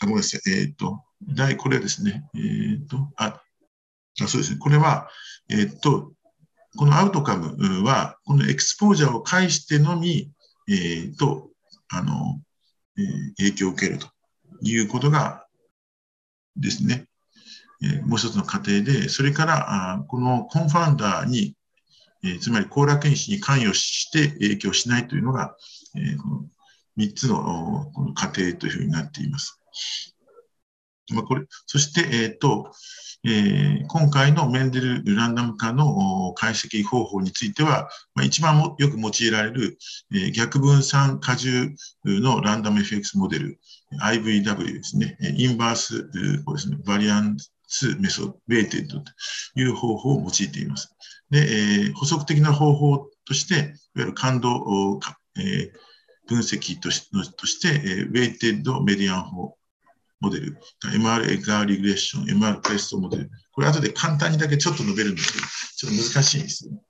あごめんなさい、えっ、ー、と、第、これですね。えっ、ー、と、あ、あそうですね。これは、えっ、と、このアウトカムは、このエクスポージャーを介してのみ、えっ、と、あの、影響を受けるということがですね、もう一つの過程で、それからこのコンファウンダーに、つまり行楽因子に関与して影響しないというのが、この3つの過程というふうになっています。これそして、えーとえー、今回のメンデルランダム化の解析方法については、まあ、一番よく用いられる、えー、逆分散荷重のランダム FX モデル、IVW ですね、 inverse、こうですね、 variance method、weighted という方法を用いています。で、えー、補足的な方法として、いわゆる感度、えー、分析として、えー、 weighted median 法モデル、MR Egger regression、MR-PRESSO モデル、これ後で簡単にだけちょっと述べるんですけど、ちょっと難しいんですよね。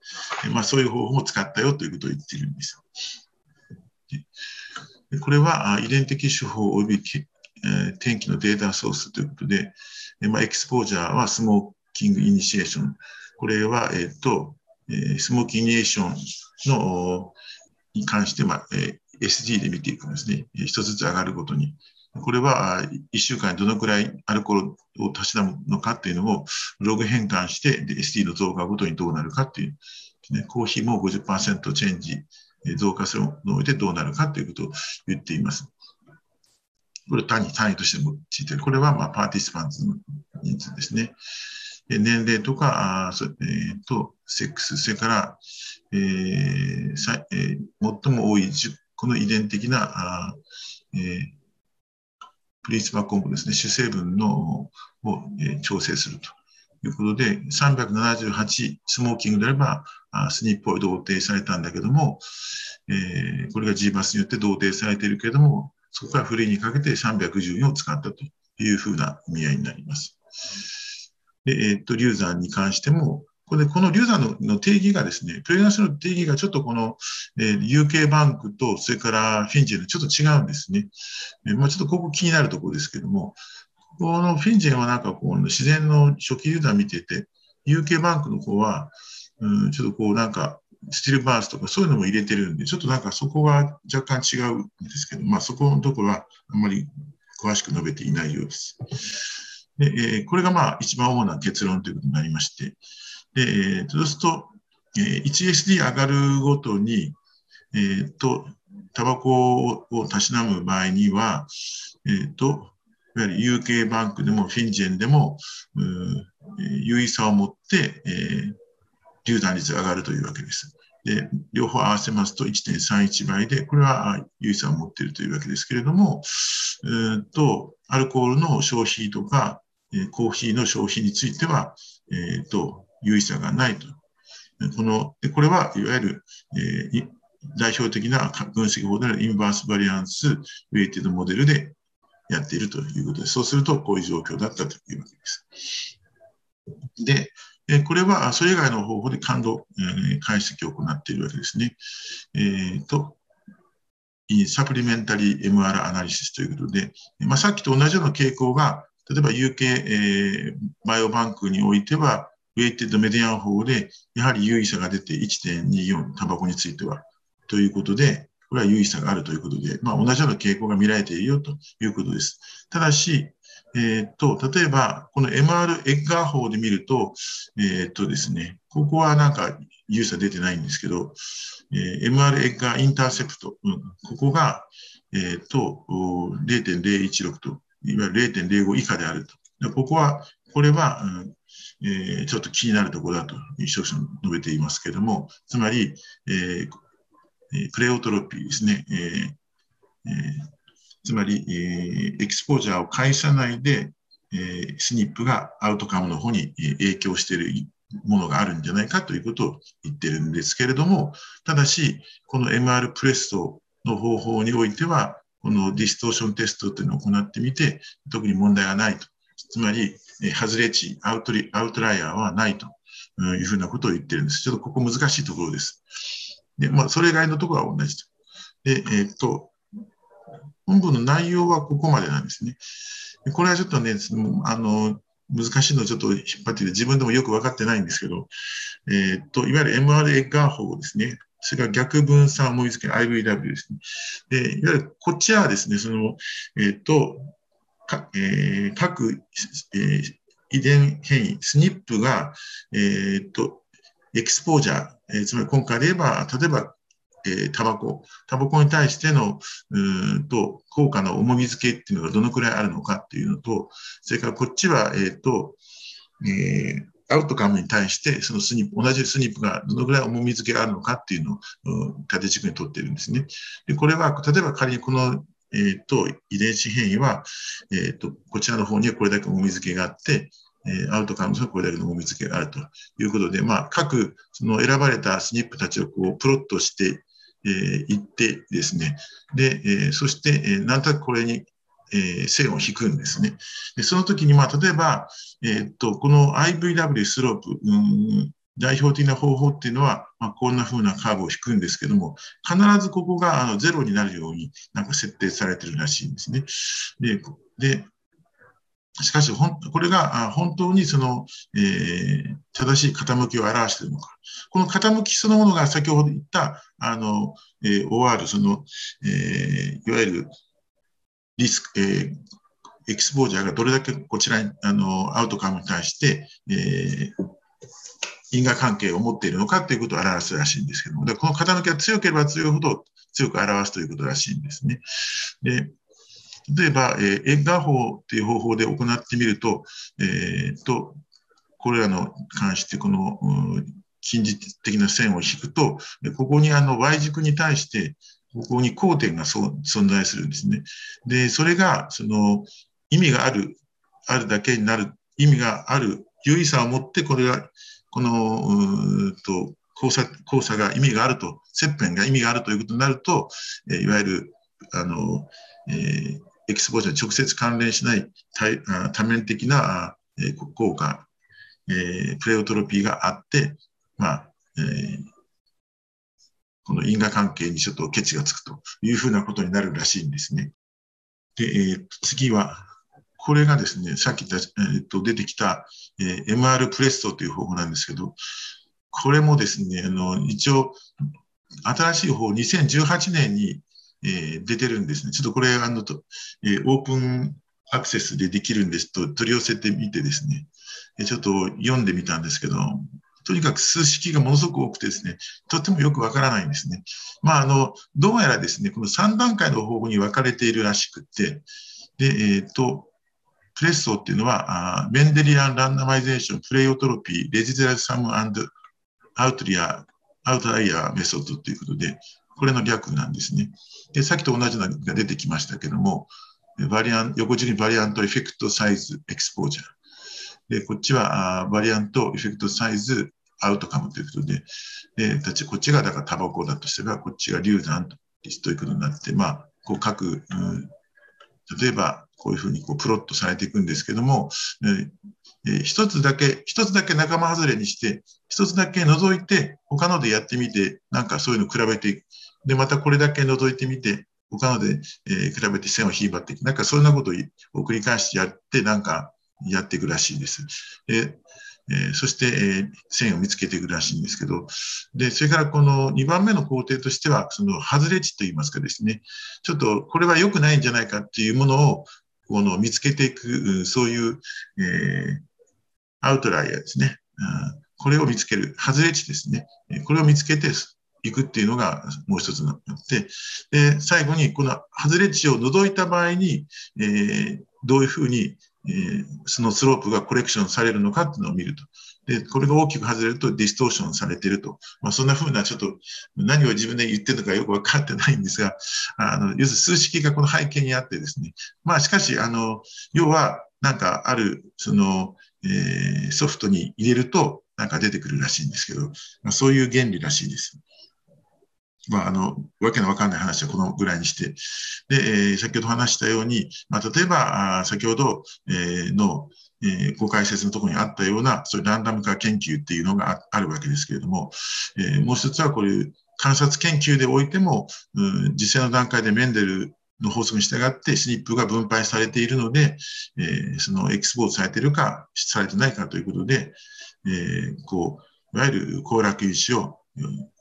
まあ、そういう方法も使ったよということを言っているんですよ。これは遺伝的手法及び、えー、天気のデータソースということで、えまあ、エクスポージャーはスモーキングイニシエーション。これは、えっ、ー、と、え、スモーキングイニシエーションのに関して、まあえー、SG で見ていくんですね。一つずつ上がるごとに。これは1週間にどのくらいアルコールをたしなむのかっていうのをログ変換して、ST の増加ごとにどうなるかっていう、ね、コーヒーも50%チェンジ、増加するの上でどうなるかということを言っています。これ単位、単位としても用いている。これはまあパーティスパンツの人数ですね。年齢とか、あそえー、と、セックス、それから、えーさえー、最も多いこの遺伝的な、あえープリンシパルコンポですね、主成分のを、え調整するということで、378スモーキングであれば、あスニップを同定されたんだけども、えー、これが G バスによって同定されているけれども、そこからフリーにかけて314を使ったというふうな意味合いになります。で、えっ、と、流産に関しても、これでこの流産の定義がですね、トレーナースの定義がちょっとこの、えー、UK バンクと、それからフィンジェンのちょっと違うんですね。え、まあ、ちょっとここ気になるところですけども、このフィンジェンはなんかこう、自然の初期流産見てて、UK バンクの方は、うん、ちょっとこうなんか、スティルバースとかそういうのも入れてるんで、ちょっとなんかそこは若干違うんですけど、まあそこのところはあんまり詳しく述べていないようです。でえー、これがまあ一番主な結論ということになりまして、で、そうすると、え 1SD 上がるごとに、えー、と、タバコをたしなむ場合には、えー、と、いわゆる UK バンクでもフィンジェンでも、優位さを持って、えー、流弾率が上がるというわけです。で、両方合わせますと1.31倍で、これは優位さを持っているというわけですけれども、えー、と、アルコールの消費とか、えコーヒーの消費については、えー、と、優位さがないと。この、これはいわゆる、えー、代表的な分析法であるインバースバリアンスウェイティドモデルでやっているということです。そうすると、こういう状況だったというわけです。で、えこれはそれ以外の方法で感度、え解析を行っているわけですね。えーと、サプリメンタリー MR アナリシスということで、まあ、さっきと同じような傾向が、例えば UK、えー、バイオバンクにおいては、ウェイテッドメディアン法で、やはり優位差が出て1.24、タバコについては。ということで、これは優位差があるということで、まあ、同じような傾向が見られているよということです。ただし、えっ、と、例えば、この MR エッガー法で見ると、えっ、とですね、ここはなんか優位差出てないんですけど、えー、MR エッガーインターセプト、うん、ここが、えっ、と、0.016と、いわゆる0.05以下であると。ここは、これは、うんえー、ちょっと気になるところだと、一生述べていますけれども、つまり、えー、 pleiotropy ですね。えーえつまり、え、 exposure を介さないで、えー、 SNP がアウトカムの方に影響しているものがあるんじゃないかということを言ってるんですけれども、ただし、この MR プレストの方法においては、この distortion test というのを行ってみて、特に問題がないと。つまり、外れ値、アウトリアウトライヤーはないというふうなことを言ってるんです。ちょっとここ難しいところです。で、まあ、それ以外のところは同じと。で、えー、っと、本文の内容はここまでなんですね。これはちょっとね、あの、難しいのをちょっと引っ張ってて、自分でもよく分かってないんですけど、えー、っと、いわゆる MR エッガー法ですね。それから逆分散思い付け IVW ですね。で、いわゆるこっちはですね、その、えー、っと、かえー、各、えー、遺伝変異、スニップが、えー、っと、エクスポージャー、えー、つまり今回で言えば、例えばえー、タバコ、タバコに対しての、うんと、効果の重み付けっていうのがどのくらいあるのかっていうのと、それからこっちは、えっ、と、え、アウトカムに対して、そのスニップ、同じスニップがどのぐらい重み付けがあるのかっていうのを、縦軸にとってるんですね。で、これは、例えば仮にこの、えっ、ー、と、遺伝子変異は、えっ、ー、と、こちらの方にはこれだけ重み付けがあって、えアウトカムがこれだけの重み付けがあるということで、まあ、各、その選ばれたスニップたちをこう、プロットしてえー、ってですね、で、えー、そして、えー、なんとなくこれに、えー、線を引くんですね。でその時に、まあ、例えば、えー、っと、この IVW スロープ、うん代表的な方法っていうのは、まあ、こんな風なカーブを引くんですけども、必ずここがあのゼロになるようになんか設定されてるらしいんですね。で、でしかし、これが本当にその、えー、正しい傾きを表しているのか。この傾きそのものが先ほど言った、あの、えー、OR、その、えー、いわゆるリスク、えー、エクスポージャーがどれだけこちらに、あの、アウトカムに対して、えー、因果関係を持っているのかということを表すらしいんですけども、でこの傾きが強ければ強いほど強く表すということらしいんですね。で例えば、えー、エッガー法っていう方法で行ってみると、えー、と、これらの関して、この、近似的な線を引くと、ここにあの Y 軸に対して、ここに交点が存在するんですね。で、それが、その、意味がある、あるだけになる、意味がある、優位さを持って、これが、この、うんと、交差、交差が意味があると、切片が意味があるということになると、えいわゆる、あの、えー、エキスポージャーに直接関連しない多面的な効果、えー、プレオトロピーがあって、まあ、えー、この因果関係にちょっとケチがつくというふうなことになるらしいんですね。で、えー、次は、これがですね、さっき言った、えー、と出てきた、えー、MR プレストという方法なんですけど、これもですね、あの一応、新しい方、2018年にえー、出てるんですね。ちょっとこれ、あの、とえー、オープンアクセスでできるんですと取り寄せてみてですね、えー、ちょっと読んでみたんですけど、とにかく数式がものすごく多くてですね、とってもよくわからないんですね。まあ、あの、どうやらですね、この3段階の方法に分かれているらしくて、で、えっ、ー、と、 PRESSO っていうのは、あ Mendelian randomization、pleiotropy、residual sum outlier、outlier method ということで、これの略なんですね。で、さっきと同じのが出てきましたけども、 variant、横軸に variant effect size exposure。で、こっちは variant effect sizeアウトカムということで、で、こっちがだからタバコだとすれば、こっちが流産ということになって、まあ、こう各、うん、例えばこういうふうにこうプロットされていくんですけども、えー、一つだけ、一つだけ仲間外れにして、一つだけ除いて、他のでやってみて、なんかそういうの比べていくで、またこれだけ覗いてみて、他ので、え、比べて線を引いばっていく。なんかそんなことを繰り返してやって、なんかやっていくらしいです。でえ、そして、え、線を見つけていくらしいんですけど、で、それからこの2番目の工程としては、その外れ値といいますかですね、ちょっとこれは良くないんじゃないかっていうものを、この見つけていく、そういう、えー、アウトライヤーですね。これを見つける。外れ値ですね。これを見つけていくっていうのがもう一つになって、で、最後にこの外れ値を除いた場合に、えー、どういうふうに、えー、そのスロープがコレクションされるのかっていうのを見ると。で、これが大きく外れるとディストーションされていると。まあ、そんなふうなちょっと何を自分で言ってるのかよくわかってないんですが、あの、要するに数式がこの背景にあってですね。まあ、しかし、あの、要は、なんかある、その、えー、ソフトに入れると、なんか出てくるらしいんですけど、まあ、そういう原理らしいです。まあ、あの、わけのわかんない話はこのぐらいにして、で、えー、先ほど話したように、まあ、例えば、あ先ほど、えー、の、えー、ご解説のところにあったような、そういうランダム化研究っていうのがあるわけですけれども、えー、もう一つはこういう観察研究でおいても、うん、実際の段階でメンデルの法則に従ってスニップが分配されているので、えー、そのエクスポートされているか、されてないかということで、えー、こう、いわゆる行楽因子を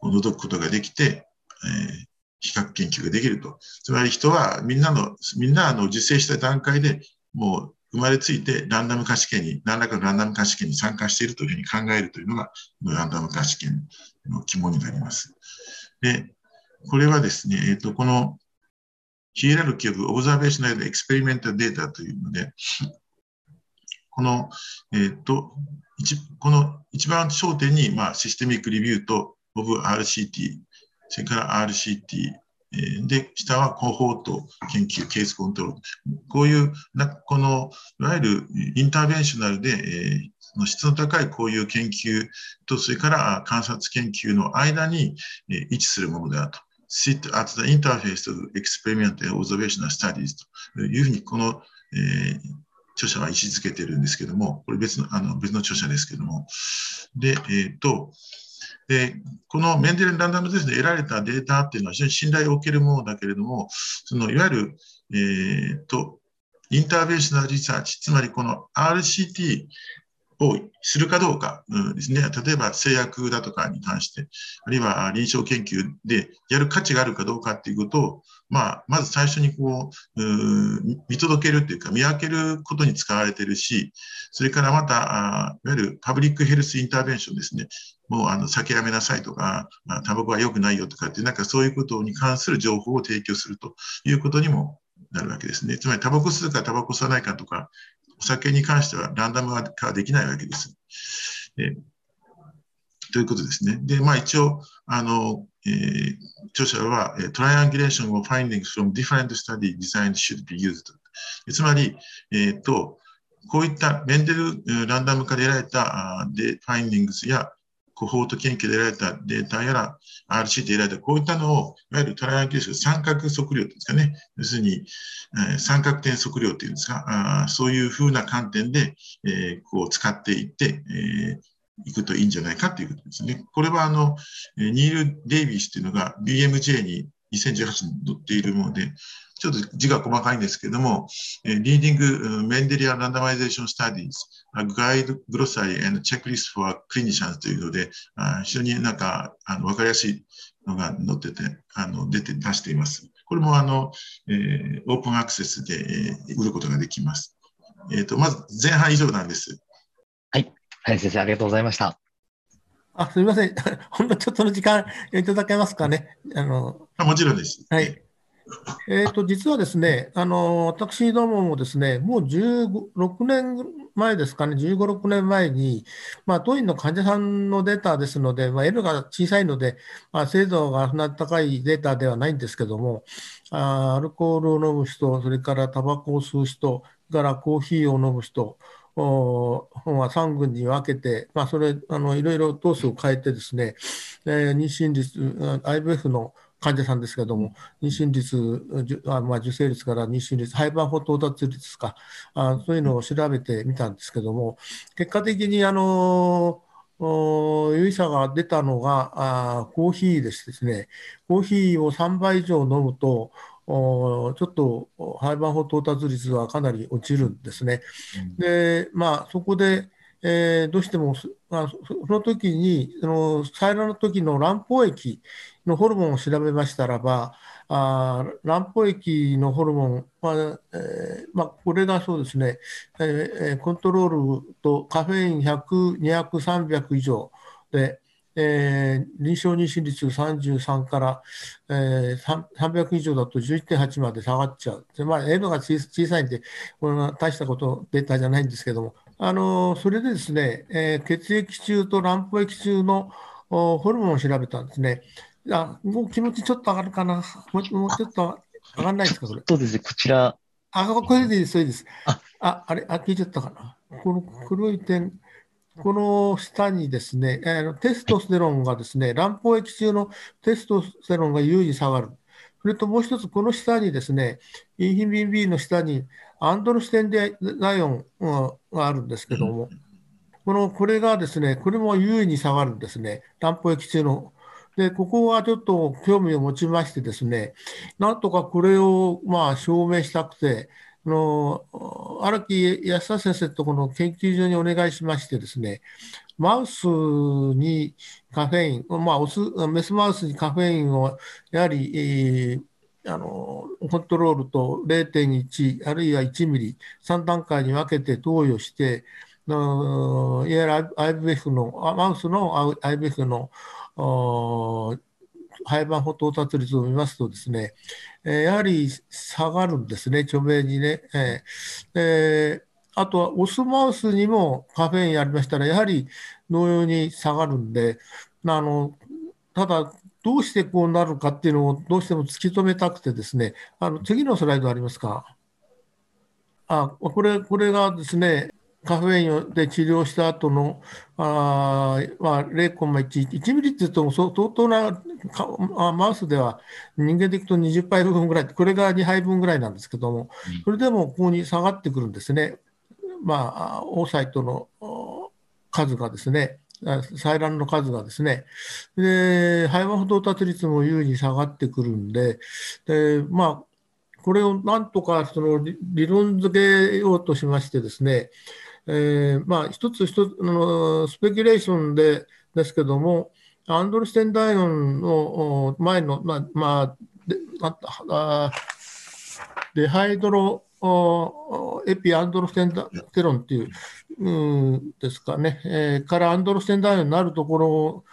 除くことができて、えー、比較研究ができると。つまり人はみんなの、みんなあの受精した段階でもう生まれついてランダム化試験に、何らかのランダム化試験に参加しているというふうに考えるというのが、ランダム化試験の肝になります。で、これはですね、えっ、ー、と、このヒエラルキーブオブザベーショナルエクスペリメントデータというので、この、えっ、ー、と、この一番焦点に、まあ、システミックリビューとオブ RCT、それから RCT、で、下はコホート研究、ケースコントロール。こういう、この、いわゆるインターベンショナルで、えー、質の高いこういう研究と、それから観察研究の間に、え、位置するものであると。sit at the interface of experiment and observational studies というふうに、この、えー、著者は位置づけてるんですけども、これ別の、あの、別の著者ですけども。で、えっ、ー、と、で、このメンデルランダムテスで得られたデータっていうのは非常に信頼を受けるものだけれども、そのいわゆる、えー、と、インターベーショナルリサーチ、つまりこの RCT をするかどうか、ですね。例えば製薬だとかに関して、あるいは臨床研究でやる価値があるかどうかっていうことを、まあ、まず最初にこう、う見届けるっていうか、見分けることに使われてるし、それからまた、あいわゆるパブリックヘルスインターベンションですね。もうあの酒やめなさいとか、タバコは良くないよとかって、なんかそういうことに関する情報を提供するということにもなるわけですね。つまり、タバコ吸うかタバコ吸わないかとか、お酒に関してはランダム化できないわけです。えということですね。で、まあ一応、あの、えー、著者は、triangulation of findings from different study design should be used. つまり、えっ、ー、と、こういったメンデルランダム化で得られた the findings やコホート研究で得られたデータやら RC で得られたこういったのをいわゆる triangu 三角測量というんですかね要するに、えー、三角点測量というんですかあそういうふうな観点で、えー、こう使っていって、えーいくといいんじゃないかということですね。これはあの、ニール・デイビスというのが BMJ に2018年に載っているもので、ちょっと字が細かいんですけども、Reading Mendelian Randomization Studies, a Guide, Glossary and Checklist for Clinicians というので、非常になんかあの分かりやすいのが載ってて、あの出て出しています。これもあの、えー、オープンアクセスで、えー、売ることができます。えっ、ー、と、まず前半以上なんです。はい。はい、先生、ありがとうございました。あ、すみません。ほんのちょっとの時間いただけますかね。あのあもちろんです。はい。えーと、実はですね、あの私どももですね、もう16年前ですかね、15、6年前に、まあ、当院の患者さんのデータですので、まあ、N が小さいので、まあ、精度がそんな高いデータではないんですけども、あアルコールを飲む人、それからタバコを吸う人、それからコーヒーを飲む人、本は3群に分けて、まあ、それあのいろいろドースを変えてですね、えー、妊娠率 IVF の患者さんですけども、妊娠率、あまあ、受精率から妊娠率、廃盤法到達率ですか。あ、そういうのを調べてみたんですけども、結果的にあの有意差が出たのがあコーヒーですですね、コーヒーを3杯以上飲むと、おちょっと廃盤法到達率はかなり落ちるんですね。で、まあ、そこで、えー、どうしても、まあ、その時に、その採卵の時の卵胞液のホルモンを調べましたらば、あ卵胞液のホルモンは、えーまあ、これがそうですね、えー、コントロールとカフェイン100、200、300以上で、えー、臨床妊娠率33から、えー、300以上だと11.8まで下がっちゃう。でまあ、N が小さいんで、これは大したことデータじゃないんですけども、あのそれでですね、えー、血液中と卵胞液中のホルモンを調べたんですね。あもう気持ちちょっと上がるかな？もうちょっと上がらないですか、それ？そうですね、こちら。あ、これでいいです、それです。あ、ああれ、あ、聞いちゃったかな？この黒い点。この下にですね、えー、テストステロンがですね、卵胞液中のテストステロンが優位に下がる。それともう一つ、この下にですね、インヒビン B の下にアンドルステンデライオンがあるんですけども、このこれがですね、これも優位に下がるんですね、卵胞液中の。で、ここはちょっと興味を持ちましてですね、なんとかこれをまあ証明したくて、あの荒木安田先生とこの研究所にお願いしましてですね、マウスにカフェイン、まあ、オスメスマウスにカフェインをやはり、えー、あのコントロールと0.1あるいは1ミリ3段階に分けて投与してのいわゆる IVF のマウスの IVF の廃盤法到達率を見ますとですね、えやはり下がるんですね、著名にね。えー、あとはオスマウスにもカフェインやりましたら、やはり同様に下がるんで、あのただ、どうしてこうなるかっていうのをどうしても突き止めたくてですね、あの次のスライドありますか？あこれこれがですね、カフェインで治療した後のあ、まあ、0.1、1ミリって言うと相当なマウスでは人間でいくと20杯分ぐらい、これが2杯分ぐらいなんですけども、それでもここに下がってくるんですね。まあ、オーサイトの数がですね、採卵の数がですね、で、肺盤不到達率も優位に下がってくるんで、でまあ、これをなんとかその理論付けようとしましてですね、えー、まあ、一つ一つあのスペキュレーションでですけども、アンドロステンダイオンの前の、まあ、まあ、であデハイドロエピアンドロステンダテロンっていう、うん、ですかね、えー、からアンドロステンダイオンになるところ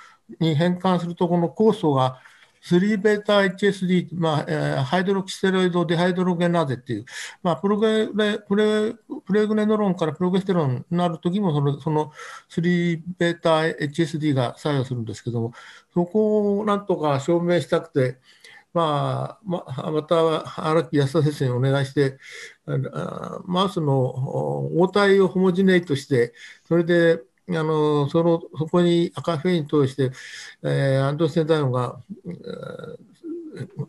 に変換すると、この酵素が3ベータ HSD、まあえー、ハイドロキステロイドデハイドロゲナーゼっていう、まあ、プロゲレプレプレグネノロンからプロゲステロンになるときもその、その3ベータ HSD が作用するんですけども、そこをなんとか証明したくて、まあ、ままた荒木安田先生にお願いして、マウスの応体をホモジネイトして、それであのそのそこに赤フェイン通して、えー、アンドセンダイオンが、えー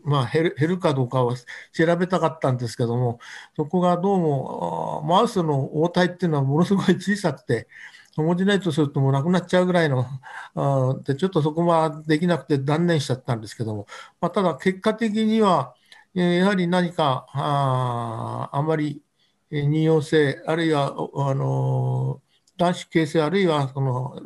まあ、減る減るかどうかを調べたかったんですけども、そこがどうもマウスの応体っていうのはものすごい小さくて、ホモジネイトするともうなくなっちゃうぐらいの、あでちょっとそこはできなくて断念しちゃったんですけども、まあ、ただ結果的には、やはり何かああまり任用性、あるいはあの男子形成あるいはその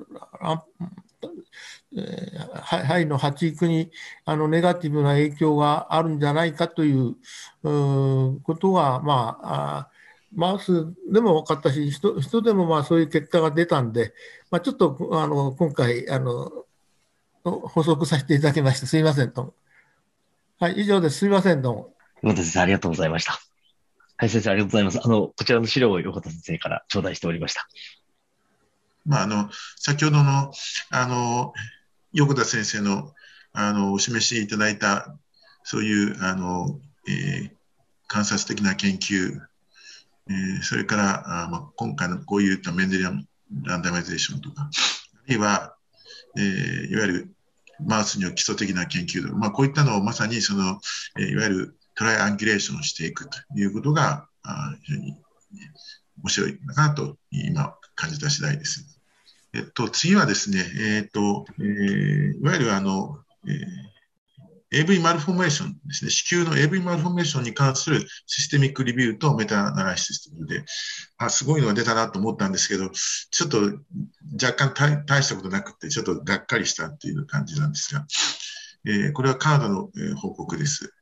肺の発育にあのネガティブな影響があるんじゃないかということが、まあ、マウスでも分かったし人人でもまあそういう結果が出たんで、まあ、ちょっとあの今回あの補足させていただきましてすいませんとはい、以上です。すいません、どうも。横田先生、ありがとうございました。はい、先生、ありがとうございます。あの、こちらの資料を横田先生から頂戴しておりました。まあ、あの、先ほどの、あの、横田先生の、あの、お示しいただいた、そういう、あの、えー、観察的な研究、えー、それから、あまあ、今回のこういったメンデリアンランダマイゼーションとか、あるいは、えー、いわゆるマウスには基礎的な研究とか、まあ、こういったのをまさにその、えー、いわゆるトライアンギュレーションしていくということが、あ非常に面白いかなと今感じた次第です。えっと、次はですね、えっと、えー、いわゆるあの、え AV マルフォーメーションですね、子宮の AV マルフォーメーションに関するシステミックレビューとメタナライシスということで、あ、すごいのが出たなと思ったんですけど、ちょっと若干大したことなくて、ちょっとがっかりしたっていう感じなんですが、えー、これはカナダの、えー、報告です。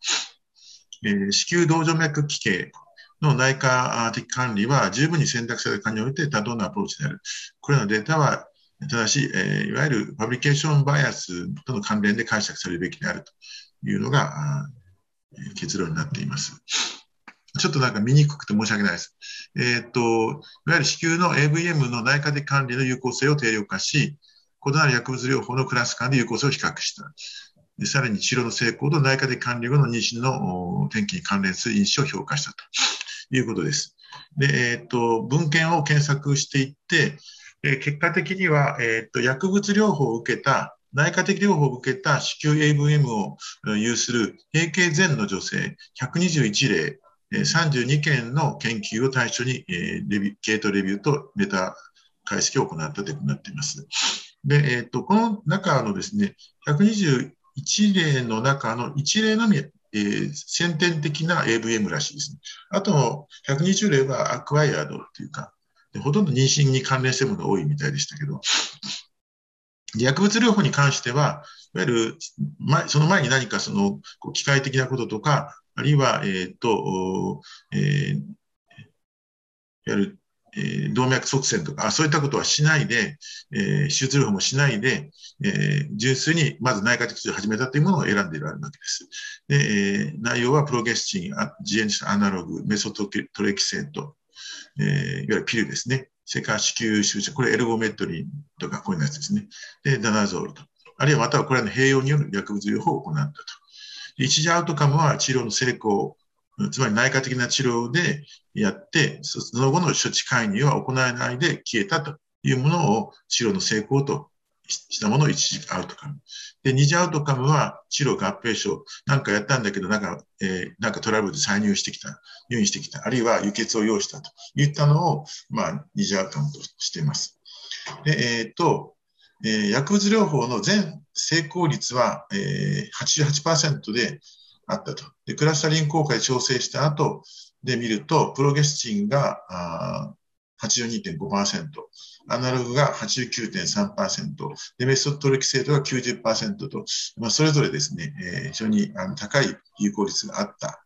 えー、子宮動静脈奇形の内科的管理は十分に選択されたかにおいて多動なアプローチである。これらのデータはただし、えー、いわゆるパブリケーションバイアスとの関連で解釈されるべきであるというのが結論になっています。ちょっとなんか見にくくて申し訳ないです。えっ、と、いわゆる子宮の AVM の内科的管理の有効性を定量化し、異なる薬物療法のクラス間で有効性を比較した。でさらに治療の成功と内科的管理後の妊娠の転機に関連する因子を評価したということです。で、えっ、と、文献を検索していって、え結果的には、えっと、薬物療法を受けた内科的療法を受けた子宮 AVM を有する閉経前の女性121例、32件の研究を対象に、レビ系統レビューとメタ解析を行ったということになっています。で、えっ、と、この中のですね、121例の中の1例のみ、えー、先天的な AVM らしいですね。あと120例はアクワイアードというか、でほとんど妊娠に関連してるものが多いみたいでしたけど、薬物療法に関しては、いわゆる、前その前に何かその、機械的なこととか、あるいは、えっ、ー、と、えー、いわゆる、えー、動脈側線とか、そういったことはしないで、えー、手術療法もしないで、えー、純粋にまず内科的治療を始めたというものを選んでいるわけです。で、えー、内容はプロゲスチン、ジエンアナログ、メソトレキセート、えー、いわゆるピルですね。それから子宮注射、これエルゴメトリンとかこういうやつですね。で、ダナゾールと。あるいはまたはこれらの併用による薬物療法を行ったと。一時アウトカムは治療の成功、つまり内科的な治療でやって、その後の処置介入は行わないで消えたというものを治療の成功としたものを一時アウトカム。で、二次アウトカムは治療合併症、なんかやったんだけど、なんか、えー、なんかトラブルで再入してきた、入院してきた、あるいは輸血を要したといったのを、まあ、二次アウトカムとしています。で、えっ、と、えー、薬物療法の全成功率は、えー、88%であったと。で、クラスタリン効果で調整した後で見ると、プロゲスチンがあ82.5%、アナログが89.3%、でメソッドレキセートが90%と、まあ、それぞれですね、えー、非常にあの高い有効率があった。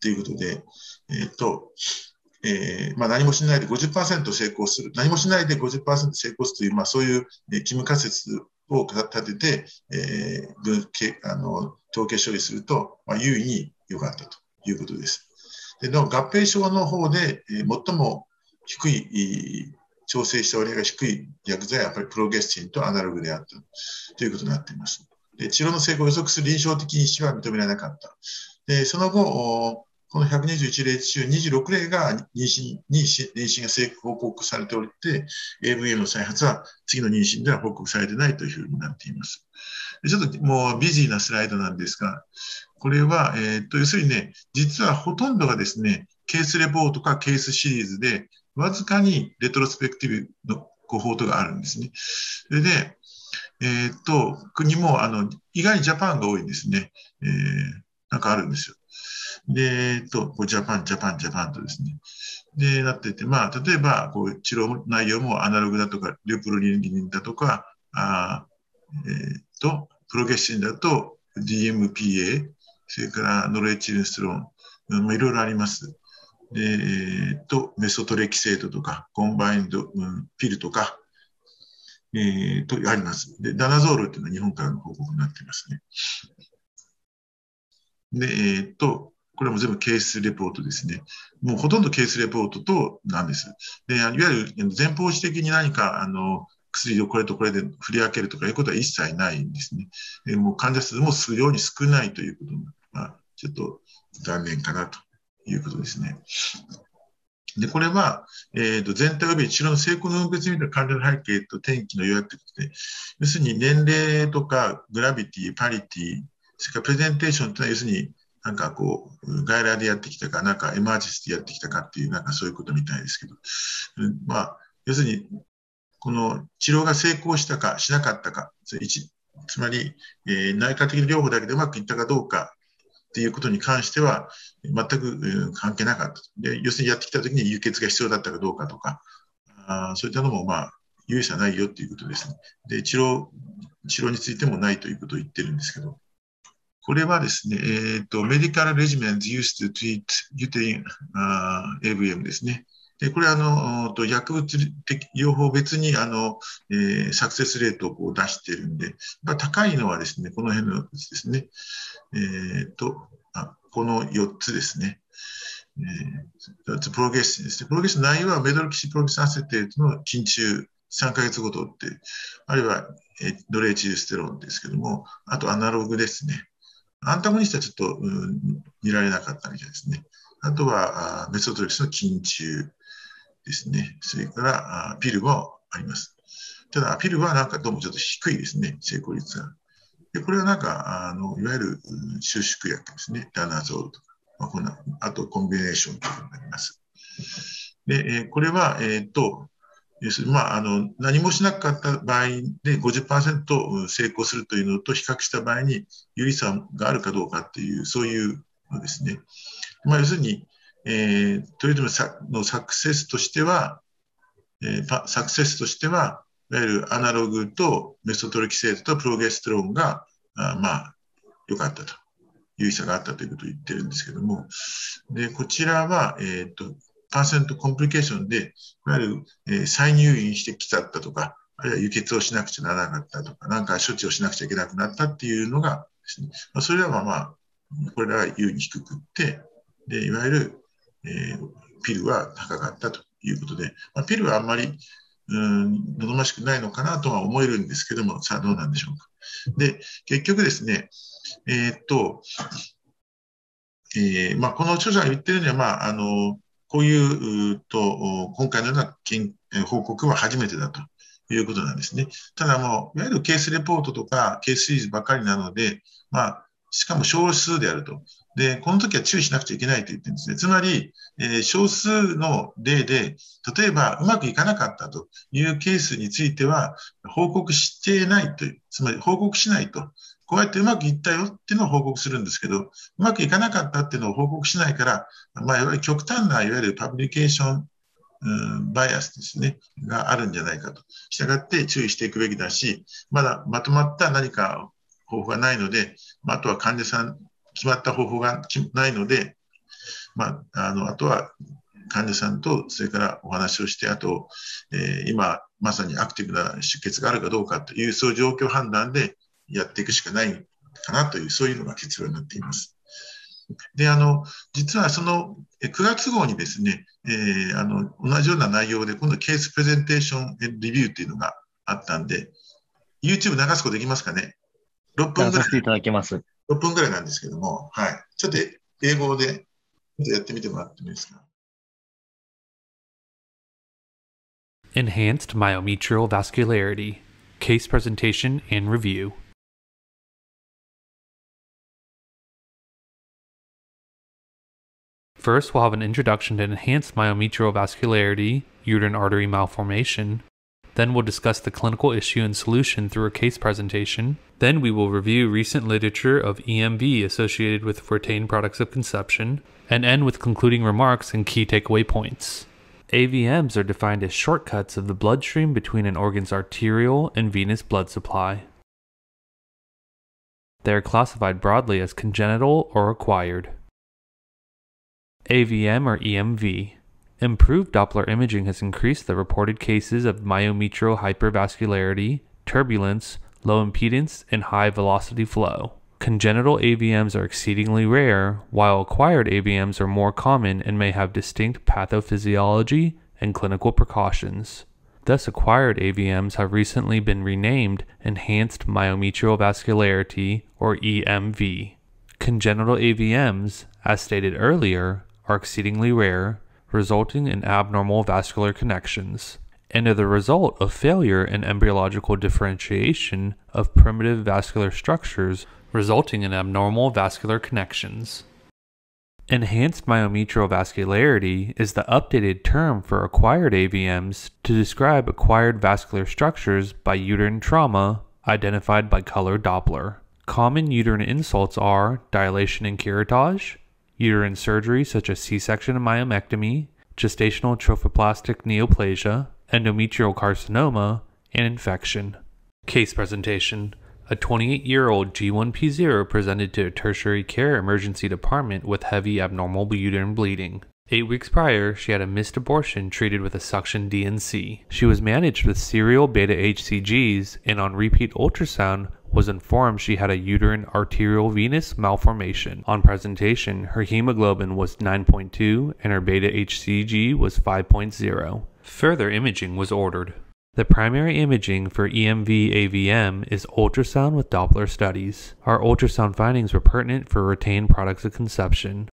ということで、えっ、ー、と、えーまあ、何もしないで50%成功する、何もしないで50%成功するという、まあ、そういう、えー、義務仮説を立てて、えー、分あの統計処理すると、まあ、優位に良かったということです。での合併症の方で、えー、最も低い、調整した割合が低い薬剤はやっぱりプロゲスチンとアナログであったということになっています。で治療の成功を予測する臨床的因子は認められなかった。でその後、この121例中26例が妊娠に妊娠が成功報告されておりて、AVM の再発は次の妊娠では報告されてないというふうになっています。ちょっともう busy なスライドなんですが、これは、えー、っと要するにね、実はほとんどがですね、 case report か case series で、わずかに retrospective のコホートがあるんですね。それで、えー、っと、国も、あの、意外に Japan が多いんですね。えー、なんかあるんですよ。で、えっと、 Japan、Japan、Japan とですね。で、なってて、まあ、例えば、こう、治療内容もアナログだとか、リュープロレリンだとか、あえー、っと、プロゲスチンだと DMPA、それからノルエチステロン、まあ、いろいろあります。えー、と、メソトレキセートとか、 combined、うん、ピルとか、えー、と、あります。で、ダナゾールっていうのは日本からの報告になっていますね。で、えー、と、これも全部 case report ですね。もうほとんど case report となんです。で、いわゆる前方視的に何か、あの、薬をこれとこれで振り分けるとかいうことは一切ないんですね。もう患者数も数量に少ないということまあ、ちょっと残念かなということですね。で、これは、えー、と全体及び治療の成功の分別に見た患者の背景と転機の予約ということで、要するに年齢とかグラビティ、パリティ、それからプレゼンテーションというのは、要するになんかこう、外来でやってきたか、なんかエマージェンスでやってきたかっていう、なんかそういうことみたいですけど、まあ、要するに、この治療が成功したかしなかったか、つまり、えー、内科的療法だけでうまくいったかどうかっていうことに関しては、全く関係なかった。で要するにやってきた時に輸血が必要だったかどうかとか、あそういったのも、まあ、有意差ないよっていうことですね。で、治療、治療についてもないということを言ってるんですけど、これはですね、え、ー、と、メディカルレジメンズ used to treat uterine、AVM ですね。で、これあの、と薬物的療法別にあの、えー、サクセスレートをこう出しているんで、まあ、高いのはですね、この辺のですね、えっ、ー、とあ、この4つですね。えー、プロゲッシンですね。プロゲッシンの内容はメドロキシプロゲスアセテートの緊中3ヶ月ごとって、あるいは、えドレーチルステロンですけども、あとアナログですね。アンタゴニストはちょっと、うん、見られなかったみたいですね。あとは、あメソトレキスの緊中ですね。それから、ピルもあります。ただ、ピルはなんかどうもちょっと低いですね、成功率が。でこれはなんか、あのいわゆる収縮薬ですね、ダナゾールとか、まあ、こんなあとコンビネーションということになります。で、え、これは、えっ、と、要するに、まあ、あの何もしなかった場合で50%成功するというのと比較した場合に有意差があるかどうかっていう、そういうのですね。まあ、要するに、えー、トリートメントのサクセスとしては、えー、サクセスとしては、いわゆるアナログとメソトロキセートとプロゲステロンが、あまあ、良かったと。有意差があったということを言ってるんですけども、で、こちらは、えっ、ー、と、パーセントコンプリケーションで、いわゆる、えー、再入院してきちゃったとか、あるいは輸血をしなくちゃならなかったとか、なんか処置をしなくちゃいけなくなったっていうのがね、まあ、それはまあ、これらは優に低くって、で、いわゆる、えー、ピルは高かったということで、まあ、ピルはあんまり、うん、望ましくないのかなとは思えるんですけども、さあどうなんでしょうか。で、結局ですね、えー、っと、えーまあ、この著者が言ってるには、まあ、あのこういうと今回のような報告は初めてだということなんですね。ただもう、いわゆるケースレポートとかケースシリーズばかりなので、まあ、しかも少数であると。で、この時は注意しなくちゃいけないと言ってるんですね。つまり、えー、少数の例で、例えばうまくいかなかったというケースについては、報告していないという、つまり報告しないと。こうやってうまくいったよっていうのを報告するんですけど、うまくいかなかったっていうのを報告しないから、まあ、いわゆる極端な、いわゆるパブリケーション、バイアスですね、があるんじゃないかと。したがって注意していくべきだし、まだまとまった何か方法がないので、あとは患者さん、決まった方法がないので、まあ、あのあとは患者さんとそれからお話をして、あと、えー、今まさにアクティブな出血があるかどうかという、そういう状況判断でやっていくしかないかなという、そういうのが結論になっています。で、あの、実はその9月号にですね、えー、あの、同じような内容で、今度ケースプレゼンテーションレビューっていうのがあったんで、YouTube 流すことできますかね？?6 分ぐらい。ていただけます。6分ぐらいなんですけども、はい。ちょっと英語でやってみてもらってもいいですか Enhanced myometrial vascularity, case presentation and review. First, we'll have an introduction to enhanced myometrial vascularity, uterine artery malformation. then we'll discuss the clinical issue and solution through a case presentation. Then we will review recent literature of EMV associated with retained products of conception, and end with concluding remarks and key takeaway points. AVMs are defined as shortcuts of the bloodstream between an organ's arterial and venous blood supply. They are classified broadly as congenital or acquired. AVM or EMV. Improved Doppler imaging has increased the reported cases of myometrial hypervascularity, turbulence, low impedance, and high velocity flow. Congenital AVMs are exceedingly rare, while acquired AVMs are more common and may have distinct pathophysiology and clinical precautions. Thus, acquired AVMs have recently been renamed Enhanced Myometrial Vascularity, or EMV. Congenital AVMs, as stated earlier, are exceedingly rare, resulting in abnormal vascular connections, and are the result of failure in embryological differentiation of primitive vascular structures, resulting in abnormal vascular connections. Enhanced myometrial vascularity is the updated term for acquired AVMs to describe acquired vascular structures by uterine trauma, identified by color Doppler. Common uterine insults are dilation and curettage, uterine surgery such as C section and myomectomy, gestational trophoblastic neoplasia, endometrial carcinoma, and infection. Case presentation A 28 year old G1P0 presented to a tertiary care emergency department with heavy abnormal uterine bleeding. Eight weeks prior, she had a missed abortion treated with a suction DNC. She was managed with serial beta HCGs and on repeat ultrasound was informed she had a uterine arterial venous malformation. On presentation, her hemoglobin was 9.2 and her beta HCG was 5.0. Further imaging was ordered. The primary imaging for EMV AVM is ultrasound with Doppler studies. Our ultrasound findings were pertinent for retained products of conception.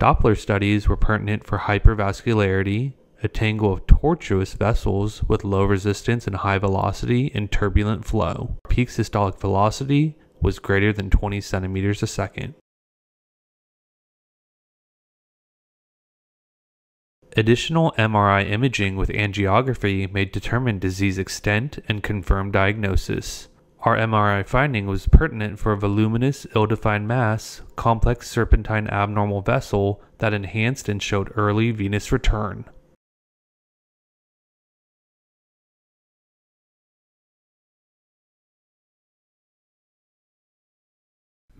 Doppler studies were pertinent for hypervascularity, a tangle of tortuous vessels with low resistance and high velocity and turbulent flow. Peak systolic velocity was greater than 20 centimeters a second. Additional MRI imaging with angiography may determine disease extent and confirm diagnosis. Our MRI finding was pertinent for a voluminous, ill defined mass, complex serpentine abnormal vessel that enhanced and showed early venous return.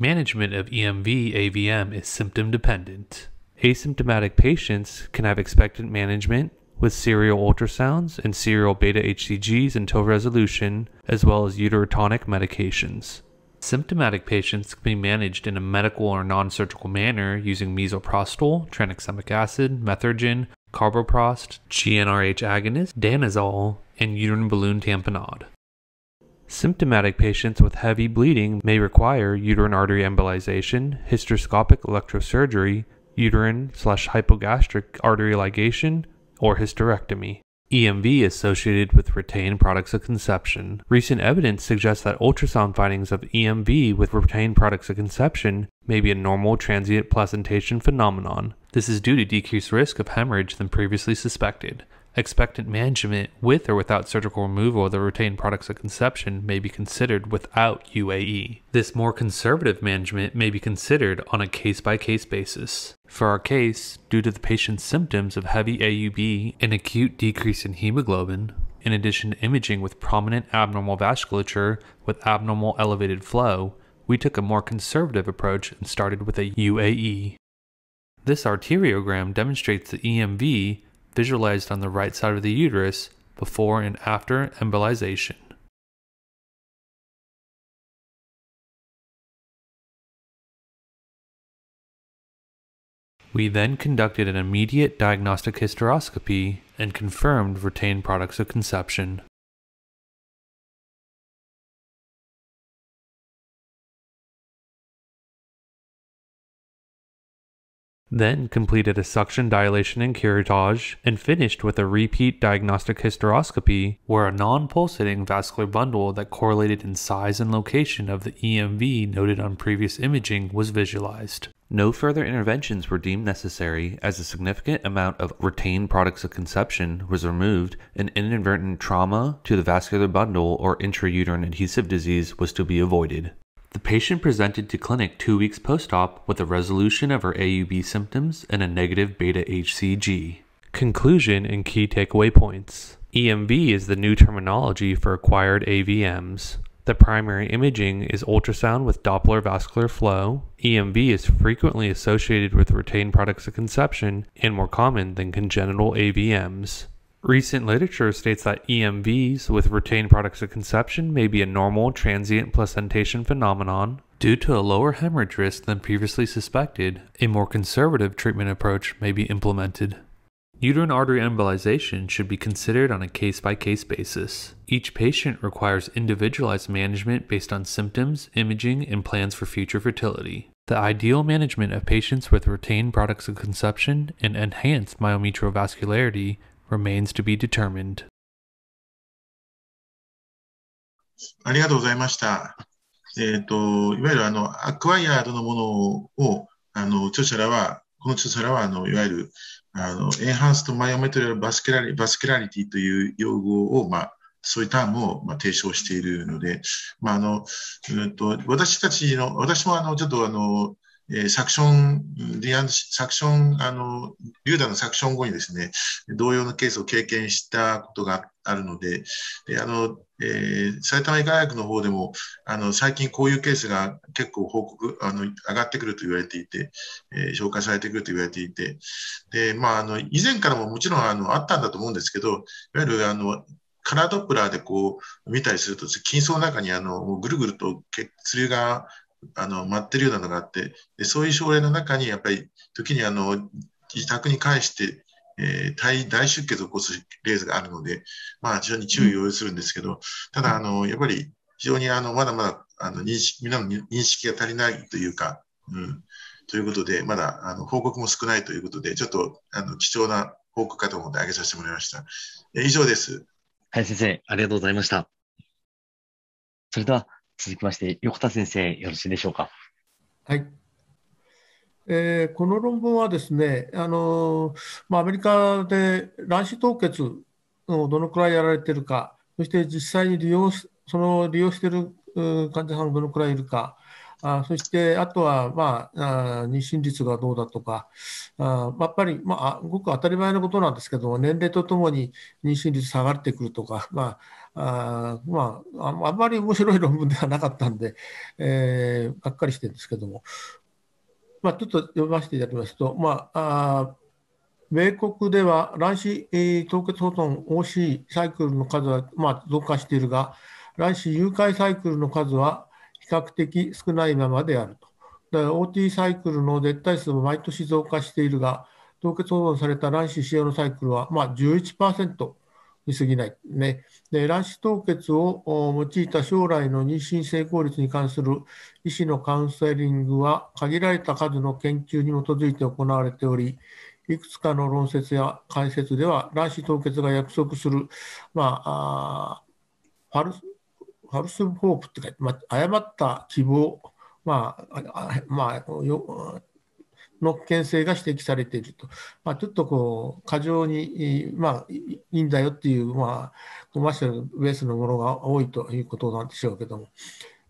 Management of EMV AVM is symptom dependent. Asymptomatic patients can have expectant management with serial ultrasounds and serial beta HCGs until resolution, as well as uterotonic medications. Symptomatic patients can be managed in a medical or non surgical manner using misoprostol, tranexamic acid, methergin, carboprost, GnRH agonist, danazol, and uterine balloon tamponade. Symptomatic patients with heavy bleeding may require uterine artery embolization, hysteroscopic electrosurgery, uterine slash hypogastric artery ligation, or hysterectomy. EMV associated with retained products of conception. Recent evidence suggests that ultrasound findings of EMV with retained products of conception may be a normal transient placentation phenomenon. This is due to decreased risk of hemorrhage than previously suspected. Expectant management with or without surgical removal of the retained products of conception may be considered without UAE. This more conservative management may be considered on a case by case basis. For our case, due to the patient's symptoms of heavy AUB and acute decrease in hemoglobin, in addition to imaging with prominent abnormal vasculature with abnormal elevated flow, we took a more conservative approach and started with a UAE. This arteriogram demonstrates the EMV visualized on the right side of the uterus before and after embolization. We then conducted an immediate diagnostic hysteroscopy and confirmed retained products of conception. Then completed a suction dilation and curettage, and finished with a repeat diagnostic hysteroscopy where a non pulsating vascular bundle that correlated in size and location of the EMV noted on previous imaging was visualized. No further interventions were deemed necessary as a significant amount of retained products of conception was removed and inadvertent trauma to the vascular bundle or intrauterine adhesive disease was to be avoided. The patient presented to clinic two weeks post op with a resolution of her AUB symptoms and a negative beta HCG. Conclusion and key takeaway points EMV is the new terminology for acquired AVMs. The primary imaging is ultrasound with Doppler vascular flow. EMV is frequently associated with retained products of conception and more common than congenital AVMs. Recent literature states that EMVs with retained products of conception may be a normal transient placentation phenomenon. Due to a lower hemorrhage risk than previously suspected, a more conservative treatment approach may be implemented. Uterine artery embolization should be considered on a case by case basis. Each patient requires individualized management based on symptoms, imaging, and plans for future fertility. The ideal management of patients with retained products of conception and enhanced myometrial vascularity remains to be determined. ありがとうございました。えっ、ー、と、いわゆるあの、アクワイヤードのものを、あの、著者らは、この著者らは、あの、いわゆる、あの、エンハンストマイオメトリアルバスキュラリバスキュラリティという用語を、まあ、そういうタームをまあ提唱しているので、まああのうんと、私たちの、私もあのちょっとあの、えー、サクション、サクション、あの、リューダのサクション後にですね、同様のケースを経験したことがあるので、であの、えー、埼玉医科大学の方でも、あの、最近こういうケースが結構報告、あの、上がってくると言われていて、えー、紹介されてくると言われていて、で、まあ、あの、以前からももちろん、あの、あったんだと思うんですけど、いわゆる、あの、カラードップラーでこう見たりすると、筋層の中にあのぐるぐると血流があの舞ってるようなのがあってで、そういう症例の中にやっぱり時にあの自宅に返して、えー、大大出血を起こす例があるので、まあ、非常に注意を要するんですけど、ただ、あのやっぱり非常にあのまだまだあの認識皆の認識が足りないというか、うん、ということで、まだあの報告も少ないということで、ちょっとあの貴重な報告かと思って挙げさせてもらいました。え以上です。はい、先生、ありがとうございました。それでは、続きまして、横田先生、よろしいでしょうか？はい。えー、この論文はですね、あのまあ、アメリカで卵子凍結をどのくらいやられているか、そして実際に利用その利用している患者さんがどのくらいいるか、あそしてあとは、まあ、あ妊娠率がどうだとか、あやっぱり、まあ、ごく当たり前のことなんですけども年齢とともに妊娠率下がってくるとか、まああまあ、あんまり面白い論文ではなかったんで、えー、がっかりしてるんですけども、まあ、ちょっと読ませていただきますと、まあ、あ米国では卵子、えー、凍結保存 OC サイクルの数は、まあ、増加しているが、卵子誘拐サイクルの数は比較的少ないままであると。だから OT サイクルの絶対数も毎年増加しているが、凍結保存された卵子使用のサイクルは、まあ11%に過ぎない。ね、で卵子凍結を用いた将来の妊娠成功率に関する医師のカウンセリングは限られた数の研究に基づいて行われており、いくつかの論説や解説では、卵子凍結が約束する、まあ、あファルスファルスホープって書いうか、まあ、誤った希望、まあ、まあ、よの危険性が指摘されていると、まあ、ちょっとこう過剰に、まあ、いいんだよっていう、まあ、コマーシャルベースのものが多いということなんでしょうけども、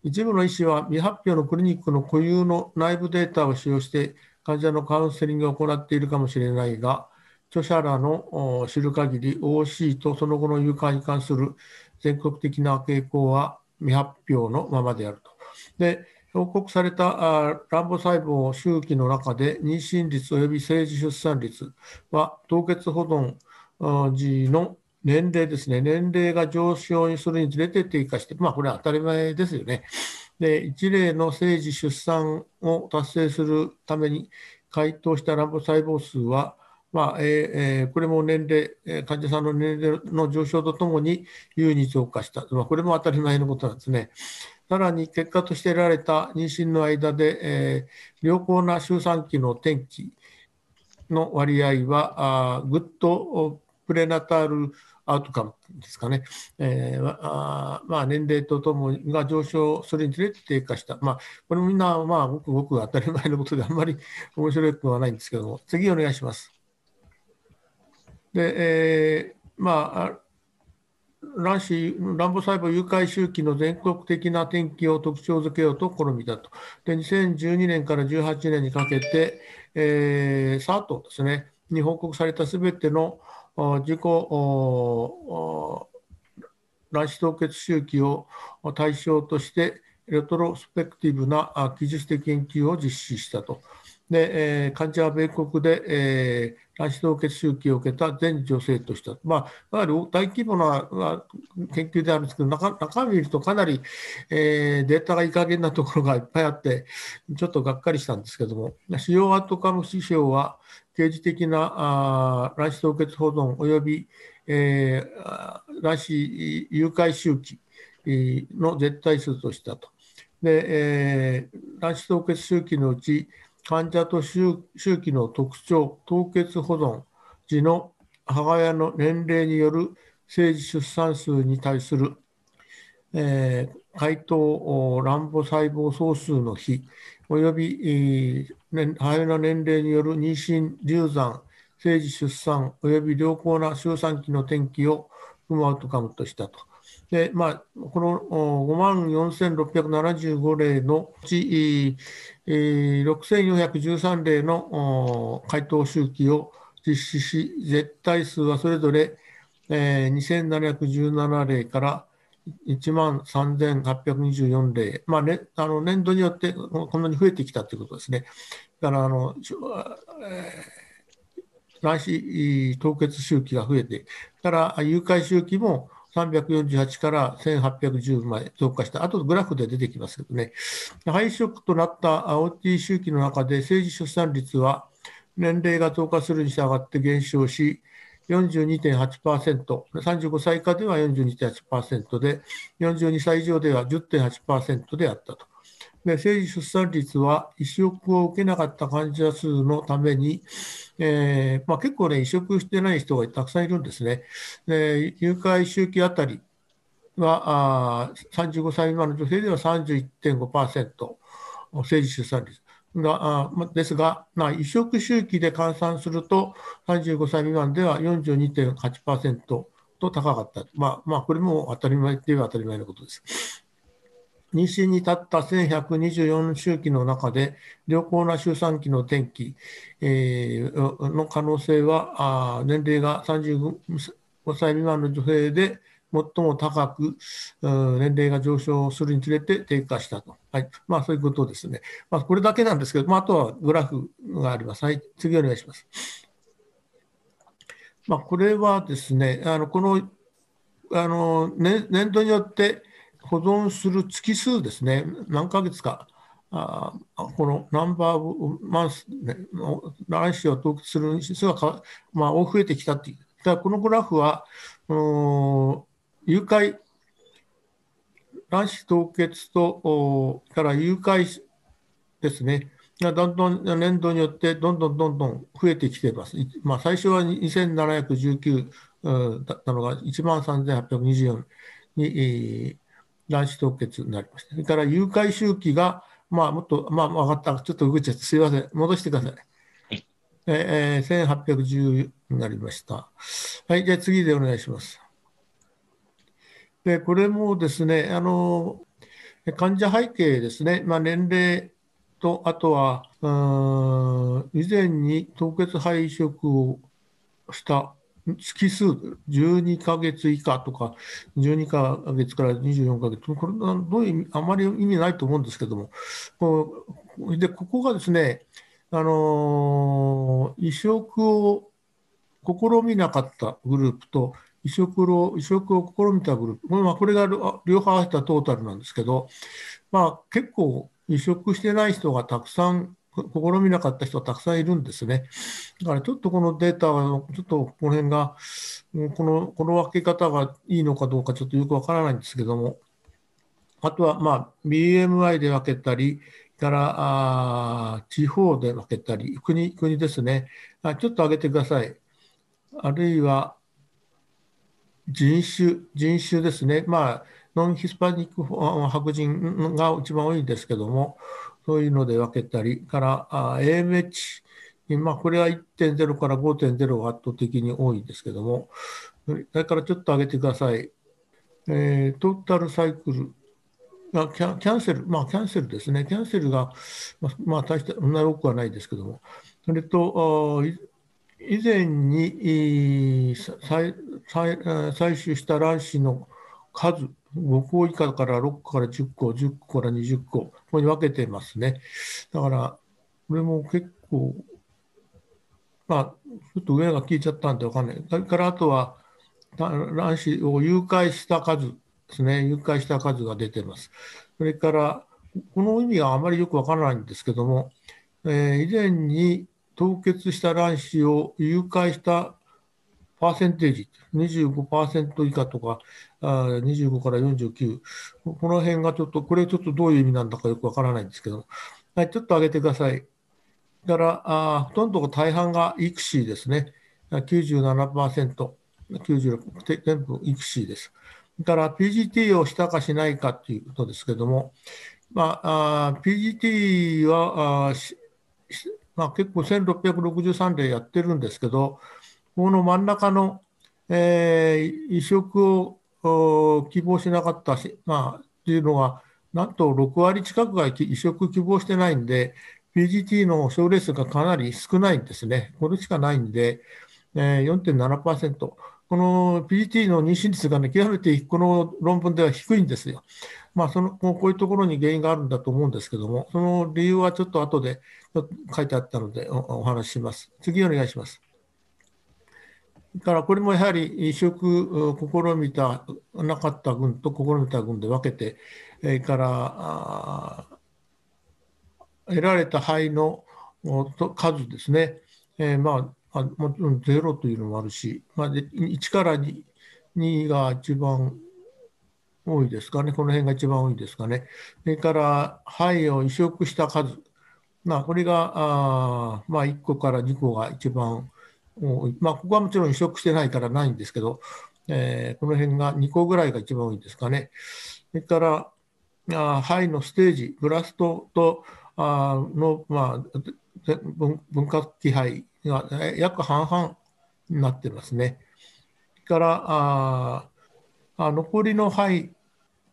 一部の医師は未発表のクリニックの固有の内部データを使用して、患者のカウンセリングを行っているかもしれないが、著者らの知る限り OC とその後の誘拐に関する全国的な傾向は未発表のままであると。で報告された卵母細胞周期の中で妊娠率及び生児出産率は凍結保存時の年齢ですね、年齢が上昇にするにつれて低下して、まあ、これは当たり前ですよね。で、一例の生児出産を達成するために回答した卵母細胞数は、まあえー、これも年齢、患者さんの年齢の上昇とともに優に増加した、まあ、これも当たり前のことなんですね。さらに結果として得られた妊娠の間で、えー、良好な周産期の転機の割合は、あグッドプレナタールアウトカムですかね、えーあまあ、年齢とともにが上昇するにつれて低下した、まあ、これみんな、まあ、ごくごく当たり前のことで、あんまり面白くはないんですけども、次お願いします。で、えー、まあ、卵子、卵母細胞誘拐周期の全国的な転機を特徴づけようと試みたと。で、2012年から18年にかけて、えー、SART ですね、に報告されたすべての自己卵子凍結周期を対象として、レトロスペクティブな技術的研究を実施したと。で、えー、患者は米国で、えー、卵子凍結周期を受けた全女性とした、まあ、やはり大規模な研究であるんですけど、中中身見るとかなり、えー、データがいい加減なところがいっぱいあって、ちょっとがっかりしたんですけども、使用アトカム指標は、刑事的なあ卵子凍結保存及び、えー、卵子誘拐周期の絶対数としたと。で、えー、卵子凍結周期のうち、患者と周期の特徴、凍結保存時の母親の年齢による生児出産数に対する、えー、回答卵母細胞総数の比、および、えー、母親の年齢による妊娠、流産、生児出産、および良好な周産期の転機を踏むアウトカムとしたと。で、まあ、この5万4675例のうち、6413例の回答周期を実施し、絶対数はそれぞれ2717例から1万3824例、まあね、あの年度によってこんなに増えてきたということですね。だからあの、えー、卵子凍結周期が増えて、から誘拐周期も348から1810まで増加した、あとグラフで出てきますけどね、廃色となった OT 周期の中で、政治出産率は年齢が増加するに従って減少し、42.8%、35歳以下では42.8%で、42歳以上では10.8%であったと。で生児出産率は移植を受けなかった患者数のために、えーまあ、結構ね、移植してない人がたくさんいるんですね。で誘拐周期あたりはあ35歳未満の女性では31.5%、生児出産率。がですが、まあ、移植周期で換算すると、35歳未満では42.8%と高かった。まあ、まあ、これも当たり前といえば当たり前のことです。妊娠に立った1124周期の中で、良好な周産期の転機、えー、の可能性は、あ年齢が35歳未満の女性で最も高く、年齢が上昇するにつれて低下したと。はい。まあ、そういうことですね。まあ、これだけなんですけど、まあ、あとはグラフがあります。はい。次お願いします。まあ、これはですね、あのこのあの、ね、年度によって保存する月数ですね、何ヶ月か、あこのナンバーオブマンス、ね、卵子を凍結する日数がまあ、増えてきたという。だこのグラフは、誘拐、卵子凍結と、から誘拐ですね、がどんどん年度によってどんどんどんどん増えてきています。まあ、最初は2719だったのが1万3824に卵子凍結になりました。それから誘拐周期が、まあ、もっと、まあ、分かった、ちょっと動いちゃって、すみません、戻してください。えー、1810になりました。はい、じゃあ次でお願いします。で、これもですね、あの、患者背景ですね、まあ、年齢と、あとは、以前に凍結配色をした月数、12ヶ月以下とか、12ヶ月から24ヶ月、これはどういう意味、あまり意味ないと思うんですけども、こでここがですね、あの移植を試みなかったグループと、移植を移植を試みたグループ、まあ、これが両方合わせたトータルなんですけど、まあ、結構移植してない人がたくさん、試みなかった人がたくさんいるんですね。だからちょっとこのデータは、ちょっとこの辺が、このこの分け方がいいのかどうかちょっとよくわからないんですけども、あとは、まあ、BMI で分けたり、からあ地方で分けたり、国国ですねあ、ちょっと上げてください。あるいは、人種、人種ですね、まあ、ノンヒスパニック白人が一番多いんですけども、そういうので分けたり、から AMH、まあ、これは1.0から5.0が圧倒的に多いんですけども、それからちょっと上げてください。えー、トータルサイクル、あキャキャンセル、まあ、キャンセルですね、キャンセルが、まあ、まあ、大してそんな多くはないですけども、それと、以前に採取した卵子の数、5個以下から6個から10個、10個から20個、ここに分けてますね。だから、これも結構、まあ、ちょっと上が聞いちゃったんで分かんない。それからあとは、卵子を誘拐した数ですね、誘拐した数が出てます。それから、この意味があまりよく分からないんですけども、えー、以前に凍結した卵子を誘拐したパーセンテージ、25%以下とか、あ25から49、この辺がちょっと、これちょっとどういう意味なんだかよくわからないんですけど、はい、ちょっと上げてください。だからあ、ほとんど大半がイクシーですね。97%、96、全部イクシーです。だから PGT をしたかしないかということですけども、まあ、あ PGT はあまあ、結構1663例やってるんですけど、この真ん中の、えー、移植を希望しなかったし、まあ、っていうのは、なんと6割近くが移植希望してないんで、PGT の症例数がかなり少ないんですね。これしかないんで、えー、4.7%。この PGT の妊娠率がね、極めてこの論文では低いんですよ。まあ、そのこういうところに原因があるんだと思うんですけども、その理由はちょっと後で書いてあったのでおお話しします。次お願いします。からこれもやはり移植試みたなかった群と試みた群で分けて、えー、から得られた肺の数ですね、えー、まあ、もちろん0というのもあるし、まあ、1から 2, 2が一番多いですかね、この辺が一番多いですかね。それから肺を移植した数、まあ、これがあ、まあ、1個から2個が一番多い、まあ、ここはもちろん移植してないからないんですけど、えー、この辺が2個ぐらいが一番多いですかね。それからあ肺のステージ、ブラストとあの、まあ、分割気配が約半々になってますね。それからああ残りの肺、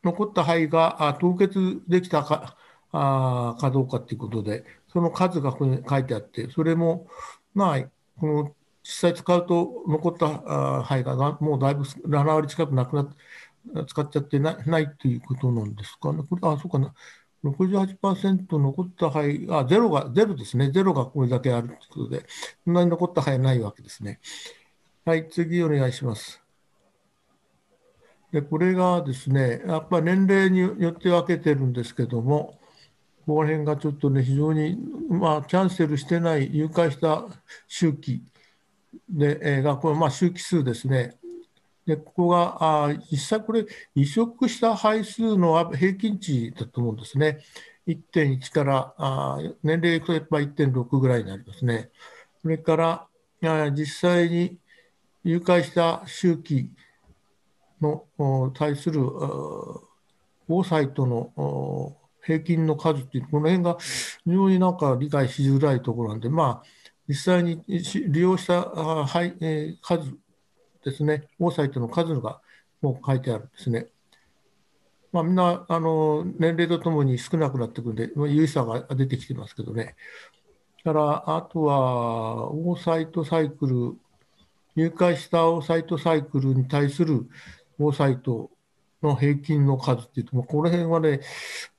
残った肺があ凍結できたかあかどうかということで、その数がここに書いてあって、それも、まあ、この実際使うと残った肺がもうだいぶ7割近くなくなって、使っちゃってないないということなんですか？ね。これあ、そうかな。68%残った肺、あ、ゼロが、ゼロですね。ゼロがこれだけあるということで、そんなに残った肺ないわけですね。はい、次お願いします。で、これがですね、やっぱり年齢によって分けてるんですけども、ここら辺がちょっとね、非常に、まあ、キャンセルしてない誘拐した周期で、えー、が、これ、まあ、周期数ですね。で、ここが、あ実際これ、移植した配数の平均値だと思うんですね。1.1からあ年齢いくとやっぱ1.6ぐらいになりますね。それからあ実際に誘拐した周期の対するオーサイトの平均の数っていう、この辺が非常になんか理解しづらいところなんで、まあ、実際に利用した数ですね、オーサイトの数がもう書いてあるんですね。まあ、みんなあの年齢とともに少なくなってくるんで、有意差が出てきてますけどね。だからあとは、オーサイトサイクル、入会したオーサイトサイクルに対するオーサイトの平均の数っていうと、まあ、この辺はね、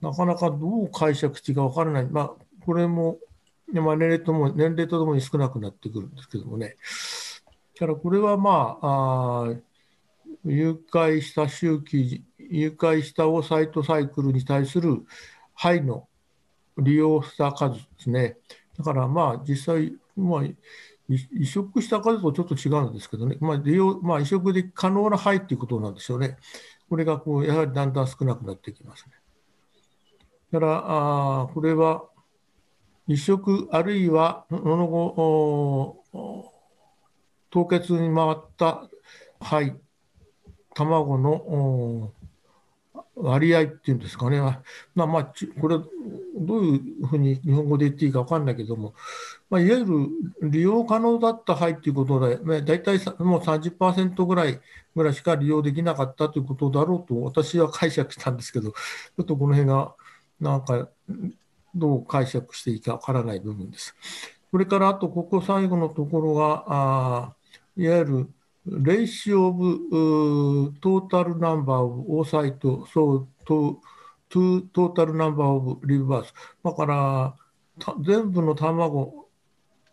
なかなかどう解釈していいか分からない。まあ、これも、まあ、年齢とも年齢とともに少なくなってくるんですけどもね。だからこれはまあ、あ誘拐した周期、誘拐したオーサイトサイクルに対する肺の利用した数ですね。だからまあ実際、まあ、移植した数とちょっと違うんですけどね、まあ利用まあ、移植で可能な肺っていうことなんでしょうね。これがこうやはりだんだん少なくなってきますね。だからあこれは移植あるいはその後凍結に回った肺、卵の割合っていうんですかね、まあ、まあ、これ、どういうふうに日本語で言っていいか分かんないけども、まあ、いわゆる利用可能だった肺ということで、ね、大体もう30%ぐらいぐらいしか利用できなかったということだろうと私は解釈したんですけど、ちょっとこの辺がなんかどう解釈していいか分からない部分です。それからあと、ここ最後のところが、あいわゆる ratio of total number of oocyte、そう to to total number of live birth。だから全部の卵、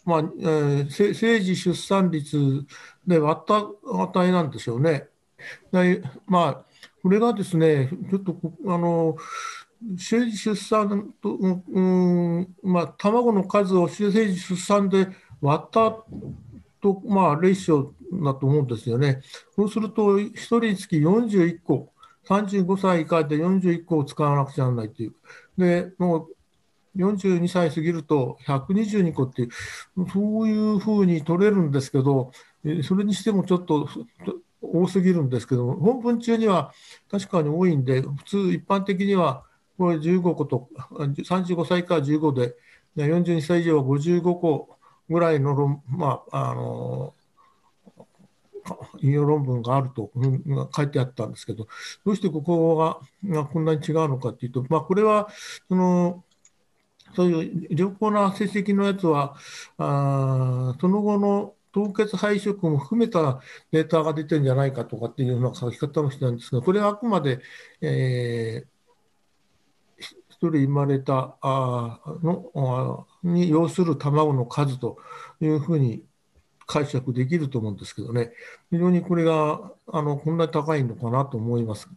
まあえー、生児出産率で割った値なんでしょうね。でまあ、これがですね、ちょっとあの生児出産と、うんまあ、卵の数を生児出産で割ったと、まあ、レシオだと思うんですよね。そうすると、1人につき41個、35歳以下で41個を使わなくちゃならないという。で、もう42歳過ぎると122個っていう、そういうふうに取れるんですけど、それにしてもちょっと多すぎるんですけど、本文中には確かに多いんで、普通、一般的にはこれ15個と、35歳以下は15で、42歳以上は55個ぐらいの論、まあ、あの引用論文があると書いてあったんですけど、どうしてここがこんなに違うのかというと、まあ、これはそのそういう良好な成績のやつは、あその後の凍結配色も含めたデータが出てるんじゃないかとかっていうような書き方もしてたんですが、これはあくまで、えー、人生まれたあのあに要する卵の数というふうに解釈できると思うんですけどね、非常にこれがあのこんなに高いのかなと思います。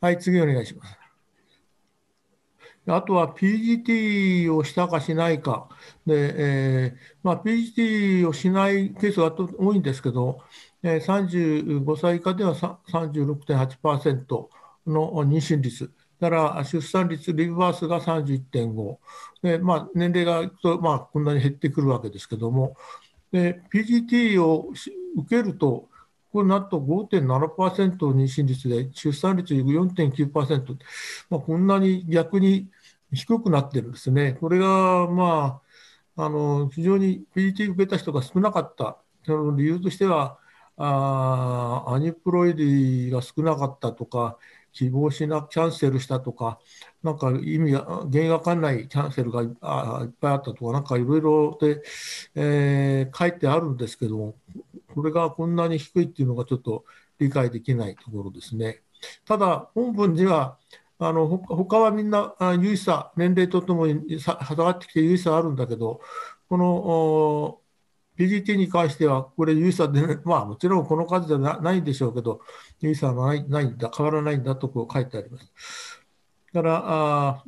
はい、次お願いします。あとは PGT をしたかしないか、でえーまあ、PGT をしないケースが多いんですけど、えー、35歳以下では36.8%の妊娠率、だから出産率、リバースが31.5、でまあ、年齢がと、まあ、こんなに減ってくるわけですけども、PGT を受けると、これなんと5.7%妊娠率で、出産率4.9%、まあ、こんなに逆に低くなってるんですね。これが、まあ、あの非常に PGT 受けた人が少なかった、その理由としては、あアニプロイディが少なかったとか、希望しなキャンセルしたとか、なんか意味が、原因わかんないキャンセルがいっぱいあったとか、なんかいろいろで、えー、書いてあるんですけども、これがこんなに低いっていうのがちょっと理解できないところですね。ただ、本文には、あの他はみんな有意差、年齢とともに下がってきて有意差あるんだけど、この PGT に関しては、これ有意差で、まあもちろんこの数ではないんでしょうけど、有意差はないないんだ、変わらないんだとこう書いてあります。だからあ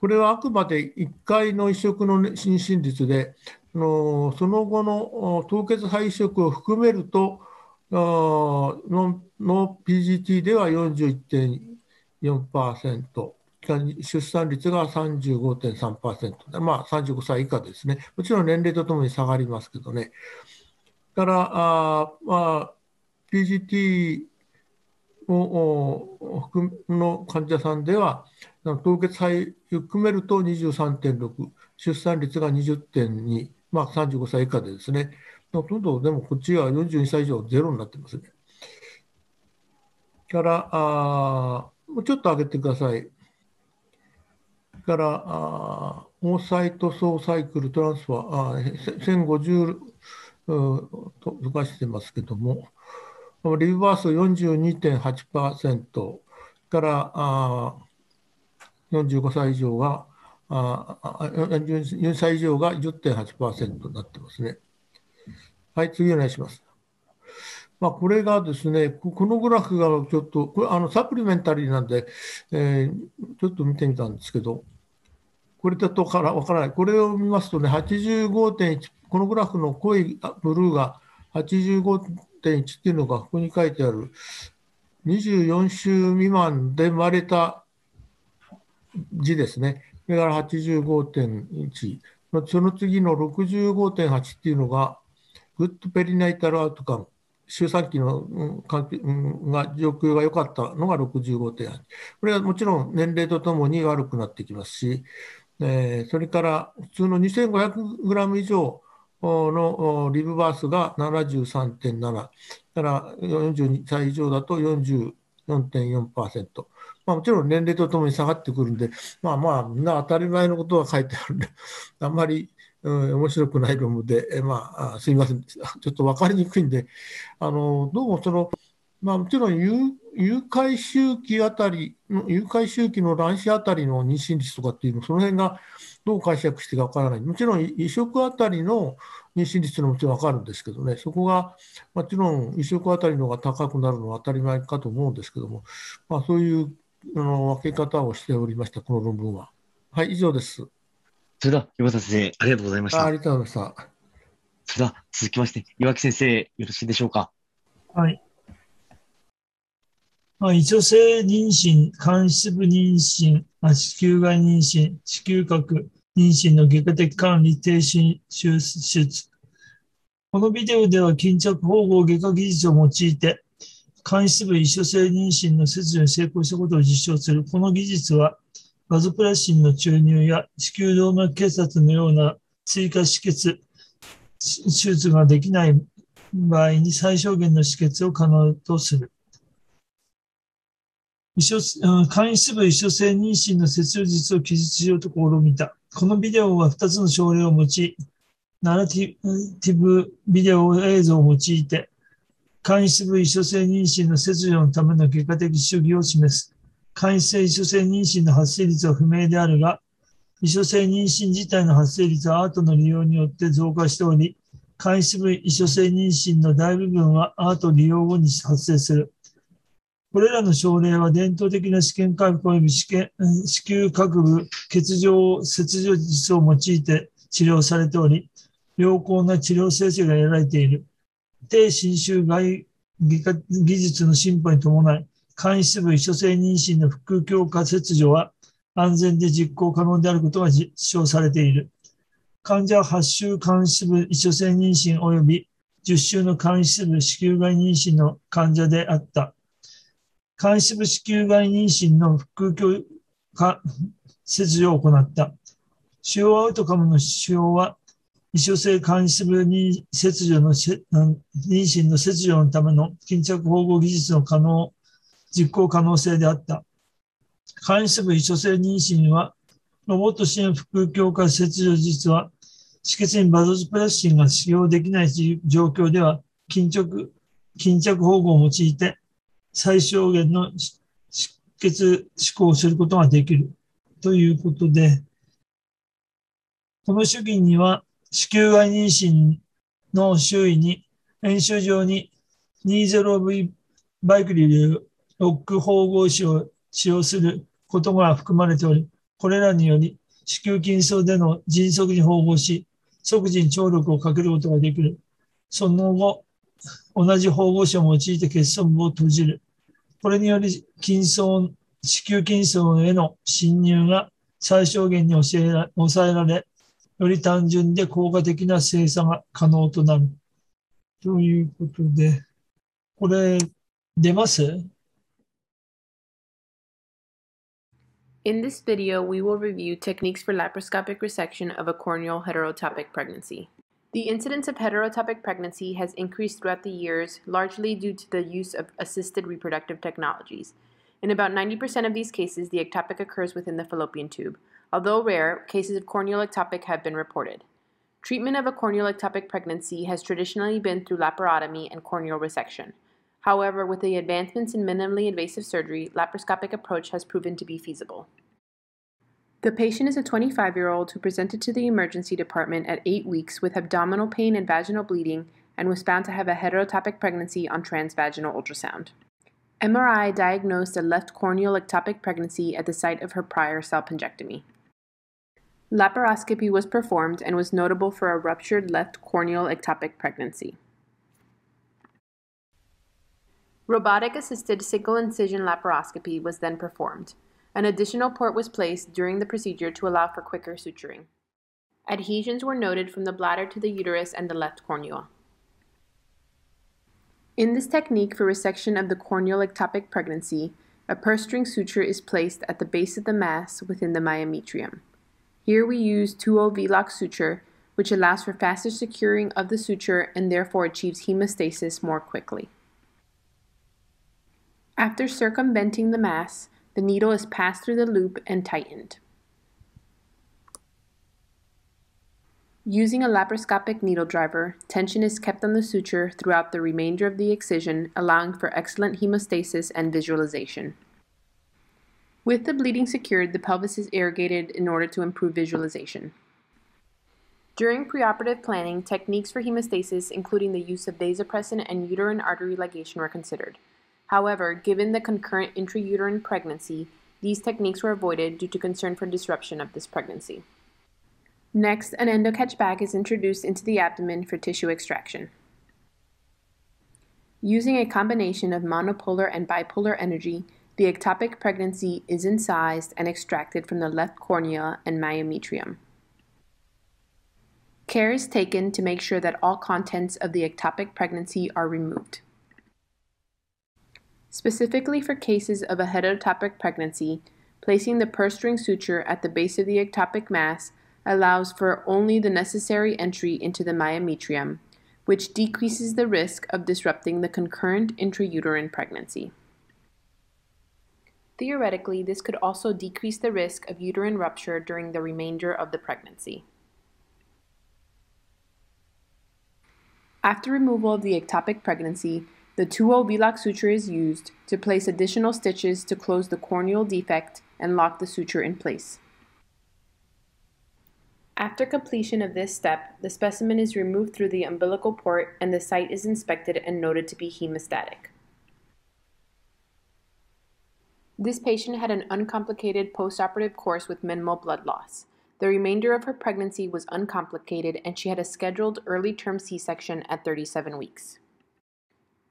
これはあくまで1回の移植の妊娠率で、のその後の凍結配色を含めると、のの PGT では41.4%、出産率が35.3%、まあ、35歳以下ですね、もちろん年齢とともに下がりますけどね、からあ、まあ、PGT をの患者さんでは、凍結肺含めると23.6、出産率が20.2、まあ、35歳以下でですね、ほとんどでもこっちは42歳以上ゼロになってますね。から、あもうちょっと上げてください。から、オーサイト総サイクルトランスファー、あ1050と動かしてますけども、リバース42.8%からあ45歳以上があ4歳以上が10.8%になってますね。はい、次お願いします。まあ、これがですね、このグラフがちょっと、これあのサプリメンタリーなんで、えー、ちょっと見てみたんですけど、これだとからわからない。これを見ますとね、85.1、このグラフの濃いブルーが85.1っていうのがここに書いてある、24週未満で生まれた字ですね。それから85.1。その次の65.8っていうのが、グッドペリナイタルアウトカム。周産期の環境が状況が良かったのが65.8。これはもちろん年齢とともに悪くなってきますし、えー、それから普通の2500グラム以上のリブバースが73.7、から42歳以上だと44.4%。まあ、もちろん年齢とともに下がってくるんで、まあまあ、みんな当たり前のことが書いてあるんで、あんまり、うん、面白くない論文で、えまあ、すみません、ちょっと分かりにくいんで、あのどうもその、まあ、もちろん誘誘拐周期あたり、誘拐周期の卵子あたりの妊娠率とかっていうの、その辺がどう解釈してか分からない。もちろん移植あたりの妊娠率のもちろん分かるんですけどね、そこがもちろん移植あたりの方が高くなるのは当たり前かと思うんですけども、まあ、そういうあの分け方をしておりました、この論文は。はい、以上です。それでは、岩田先生、ありがとうございました。ありがとうございました。それでは、続きまして、岩木先生、よろしいでしょうか？はい。まあ、異女性妊娠、間質部妊娠、子宮外妊娠、子宮角妊娠の外科的管理、低心手術。このビデオでは巾着縫合外科技術を用いて、間質部異所性妊娠の切除に成功したことを実証する。この技術は、ガゾプラシンの注入や子宮動脈結紮のような追加止血手術ができない場合に最小限の止血を可能とする。一緒うん簡易質部一緒性妊娠の切除術を記述しようと試みた。このビデオは2つの症例を用い、ナラティブビデオ映像を用いて、簡易質部一緒性妊娠の切除のための結果的主義を示す。簡易性一緒性妊娠の発生率は不明であるが、一緒性妊娠自体の発生率はアートの利用によって増加しており、簡易質部一緒性妊娠の大部分はアート利用後に発生する。これらの症例は伝統的な試験回復及び試験子宮各部欠場切除術を用いて治療されており、良好な治療成績が得られている。低侵襲外技術の進歩に伴い、簡易質部一緒性妊娠の腹腔化切除は安全で実行可能であることが実証されている。患者は8週簡易質部一緒性妊娠及び10週の簡易質部子宮外妊娠の患者であった。簡易質部子宮外妊娠の腹腔化切除を行った。主要アウトカムの指標は、異所性簡易質部に切除の妊娠の切除のための巾着縫合技術の可能、実行可能性であった。簡易質部異所性妊娠は、ロボット支援腹腔化切除術は、止血にバドズプラスチンが使用できない状況では、巾着、巾着縫合を用いて、最小限の出血思考をすることができる。ということで、この主義には、子宮外妊娠の周囲に、演習上に 20V バイクリーロック縫合紙を使用することが含まれており、これらにより、子宮筋層での迅速に縫合し、即時に張力をかけることができる。その後、同じ縫合紙を用いて欠損部を閉じる。これにより、筋層、子宮筋層への侵入が最小限に抑えられ、より単純で効果的な精査が可能となる。ということで、これ、出ます In this video, we will review techniques for laparoscopic resection of a corneal heterotopic pregnancy. The incidence of heterotopic pregnancy has increased throughout the years, largely due to the use of assisted reproductive technologies. In about 90% of these cases, the ectopic occurs within the fallopian tube. Although rare, cases of corneal ectopic have been reported. Treatment of a corneal ectopic pregnancy has traditionally been through laparotomy and corneal resection. However, with the advancements in minimally invasive surgery, laparoscopic approach has proven to be feasible. The patient is a 25 year old who presented to the emergency department at 8 weeks with abdominal pain and vaginal bleeding and was found to have a heterotopic pregnancy on transvaginal ultrasound. MRI diagnosed a left corneal ectopic pregnancy at the site of her prior salpingectomy. Laparoscopy was performed and was notable for a ruptured left corneal ectopic pregnancy. Robotic assisted single incision laparoscopy was then performed. An additional port was placed during the procedure to allow for quicker suturing. Adhesions were noted from the bladder to the uterus and the left cornua. In this technique for resection of the corneal ectopic pregnancy, a purse string suture is placed at the base of the mass within the myometrium. Here we use 2O V-lock suture, which allows for faster securing of the suture and therefore achieves hemostasis more quickly. After circumventing the mass, the needle is passed through the loop and tightened. Using a laparoscopic needle driver, tension is kept on the suture throughout the remainder of the excision, allowing for excellent hemostasis and visualization. With the bleeding secured, the pelvis is irrigated in order to improve visualization. During preoperative planning, techniques for hemostasis, including the use of vasopressin and uterine artery ligation, were considered. However, given the concurrent intrauterine pregnancy, these techniques were avoided due to concern for disruption of this pregnancy. Next, an endocatch bag is introduced into the abdomen for tissue extraction. Using a combination of monopolar and bipolar energy, the ectopic pregnancy is incised and extracted from the left cornea and myometrium. Care is taken to make sure that all contents of the ectopic pregnancy are removed. Specifically for cases of a heterotopic pregnancy, placing the purse string suture at the base of the ectopic mass allows for only the necessary entry into the myometrium, which decreases the risk of disrupting the concurrent intrauterine pregnancy. Theoretically, this could also decrease the risk of uterine rupture during the remainder of the pregnancy. After removal of the ectopic pregnancy, the 2O VLOC suture is used to place additional stitches to close the corneal defect and lock the suture in place. After completion of this step, the specimen is removed through the umbilical port and the site is inspected and noted to be hemostatic. This patient had an uncomplicated postoperative course with minimal blood loss. The remainder of her pregnancy was uncomplicated and she had a scheduled early term C section at 37 weeks.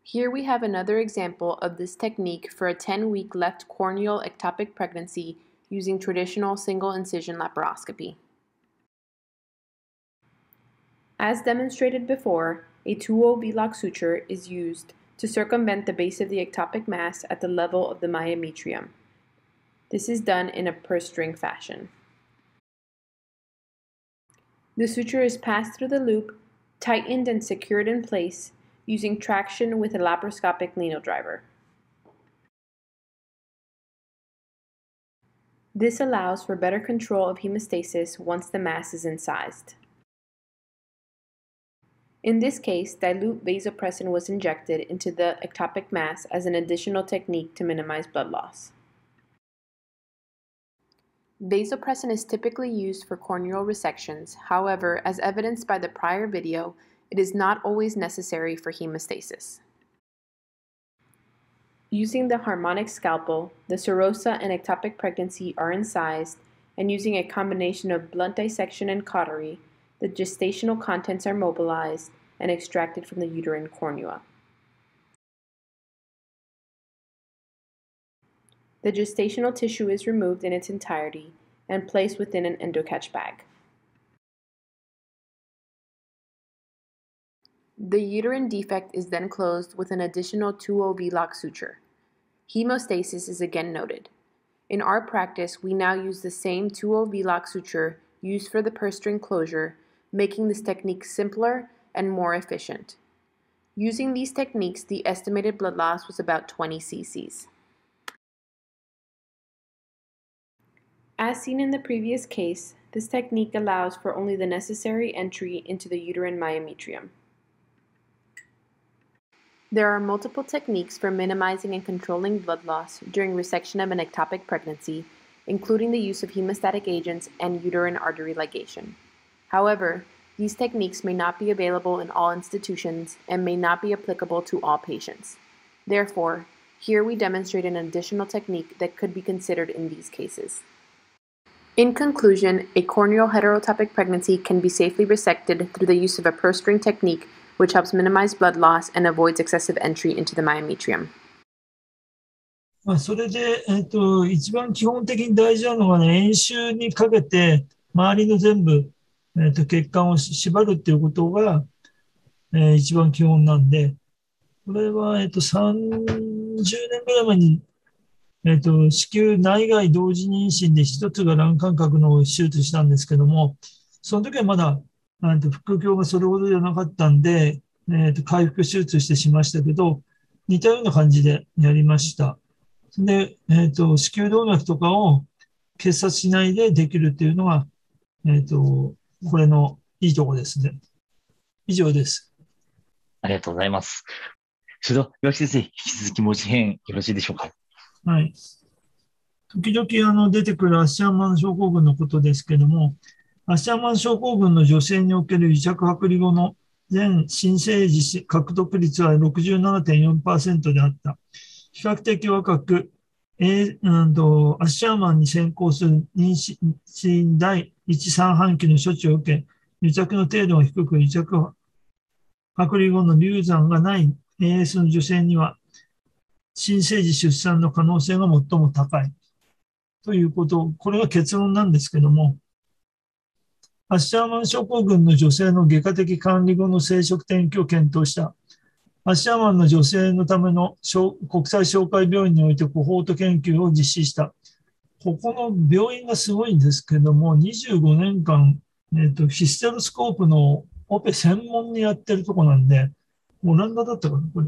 Here we have another example of this technique for a 10 week left corneal ectopic pregnancy using traditional single incision laparoscopy. As demonstrated before, a 2O VLOC suture is used to circumvent the base of the ectopic mass at the level of the myometrium. This is done in a purse string fashion. The suture is passed through the loop, tightened and secured in place using traction with a laparoscopic needle driver. This allows for better control of hemostasis once the mass is incised. In this case, dilute vasopressin was injected into the ectopic mass as an additional technique to minimize blood loss. Vasopressin is typically used for corneal resections. However, as evidenced by the prior video, it is not always necessary for hemostasis. Using the harmonic scalpel, the serosa and ectopic pregnancy are incised, and using a combination of blunt dissection and cautery, the gestational contents are mobilized and extracted from the uterine cornua. The gestational tissue is removed in its entirety and placed within an endocatch bag. The uterine defect is then closed with an additional 2O VLOC suture. Hemostasis is again noted. In our practice, we now use the same 2O VLOC suture used for the purse string closure making this technique simpler and more efficient. Using these techniques, the estimated blood loss was about 20 cc's. As seen in the previous case, this technique allows for only the necessary entry into the uterine myometrium. There are multiple techniques for minimizing and controlling blood loss during resection of an ectopic pregnancy, including the use of hemostatic agents and uterine artery ligation. However, these techniques may not be available in all institutions and may not be applicable to all patients. Therefore, here we demonstrate an additional technique that could be considered in these cases. In conclusion, a corneal heterotopic pregnancy can be safely resected through the use of a purse string technique which helps minimize blood loss and avoids excessive entry into the myometrium. まあ、それで、えっと、一番基本的に大事なのはね、演習にかけて、周りの全部、えっと、血管を縛るっていうことが、えー、一番基本なんで、これは、えっと、30年ぐらい前に、えっと、子宮内外同時妊娠で一つが卵管核の手術したんですけども、その時はまだ、えっと、副鏡がそれほどじゃなかったんで、えっと、回復手術してしましたけど、似たような感じでやりました。で、えっと、子宮動脈とかを結紮しないでできるっていうのが、えっと、これのいいとこですね。以上です。ありがとうございます。それでは、岩木先生、引き続き文字編よろしいでしょうか？はい。時々あの出てくるアッシャーマン症候群のことですけども、アッシャーマン症候群の女性における癒着剥離後の全新生児獲得率は67.4%であった。比較的若く、えうんと、アッシャーマンに先行する妊娠第一三半期の処置を受け、癒着の程度が低く、癒着剥離後の流産がない AS の女性には、新生児出産の可能性が最も高い。ということ、これが結論なんですけども、アッシャーマン症候群の女性の外科的管理後の生殖転居を検討したアッシャーマンの女性のための国際紹介病院においてコホート研究を実施した。ここの病院がすごいんですけども、25年間、えーと、ヒステロスコープのオペ専門にやってるとこなんで、オランダだったかな、これ。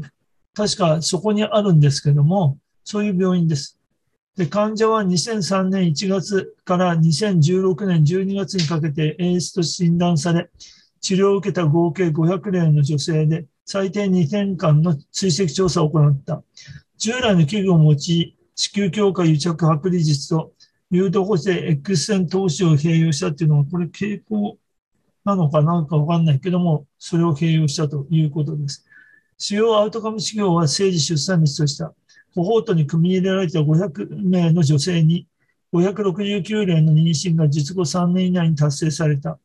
確かそこにあるんですけども、そういう病院です。で、患者は2003年1月から2016年12月にかけて AS と診断され、治療を受けた合計500例の女性で、最低2年間の追跡調査を行った。従来の器具を用い、子宮強化癒着剥離術と誘導補正 X 線投資を併用したっていうのは、これ傾向なのかなんかわかんないけども、それを併用したということです。主要アウトカム指標は生児出産率とした。コホートに組み入れられた500名の女性に、569例の妊娠が術後3年以内に達成された。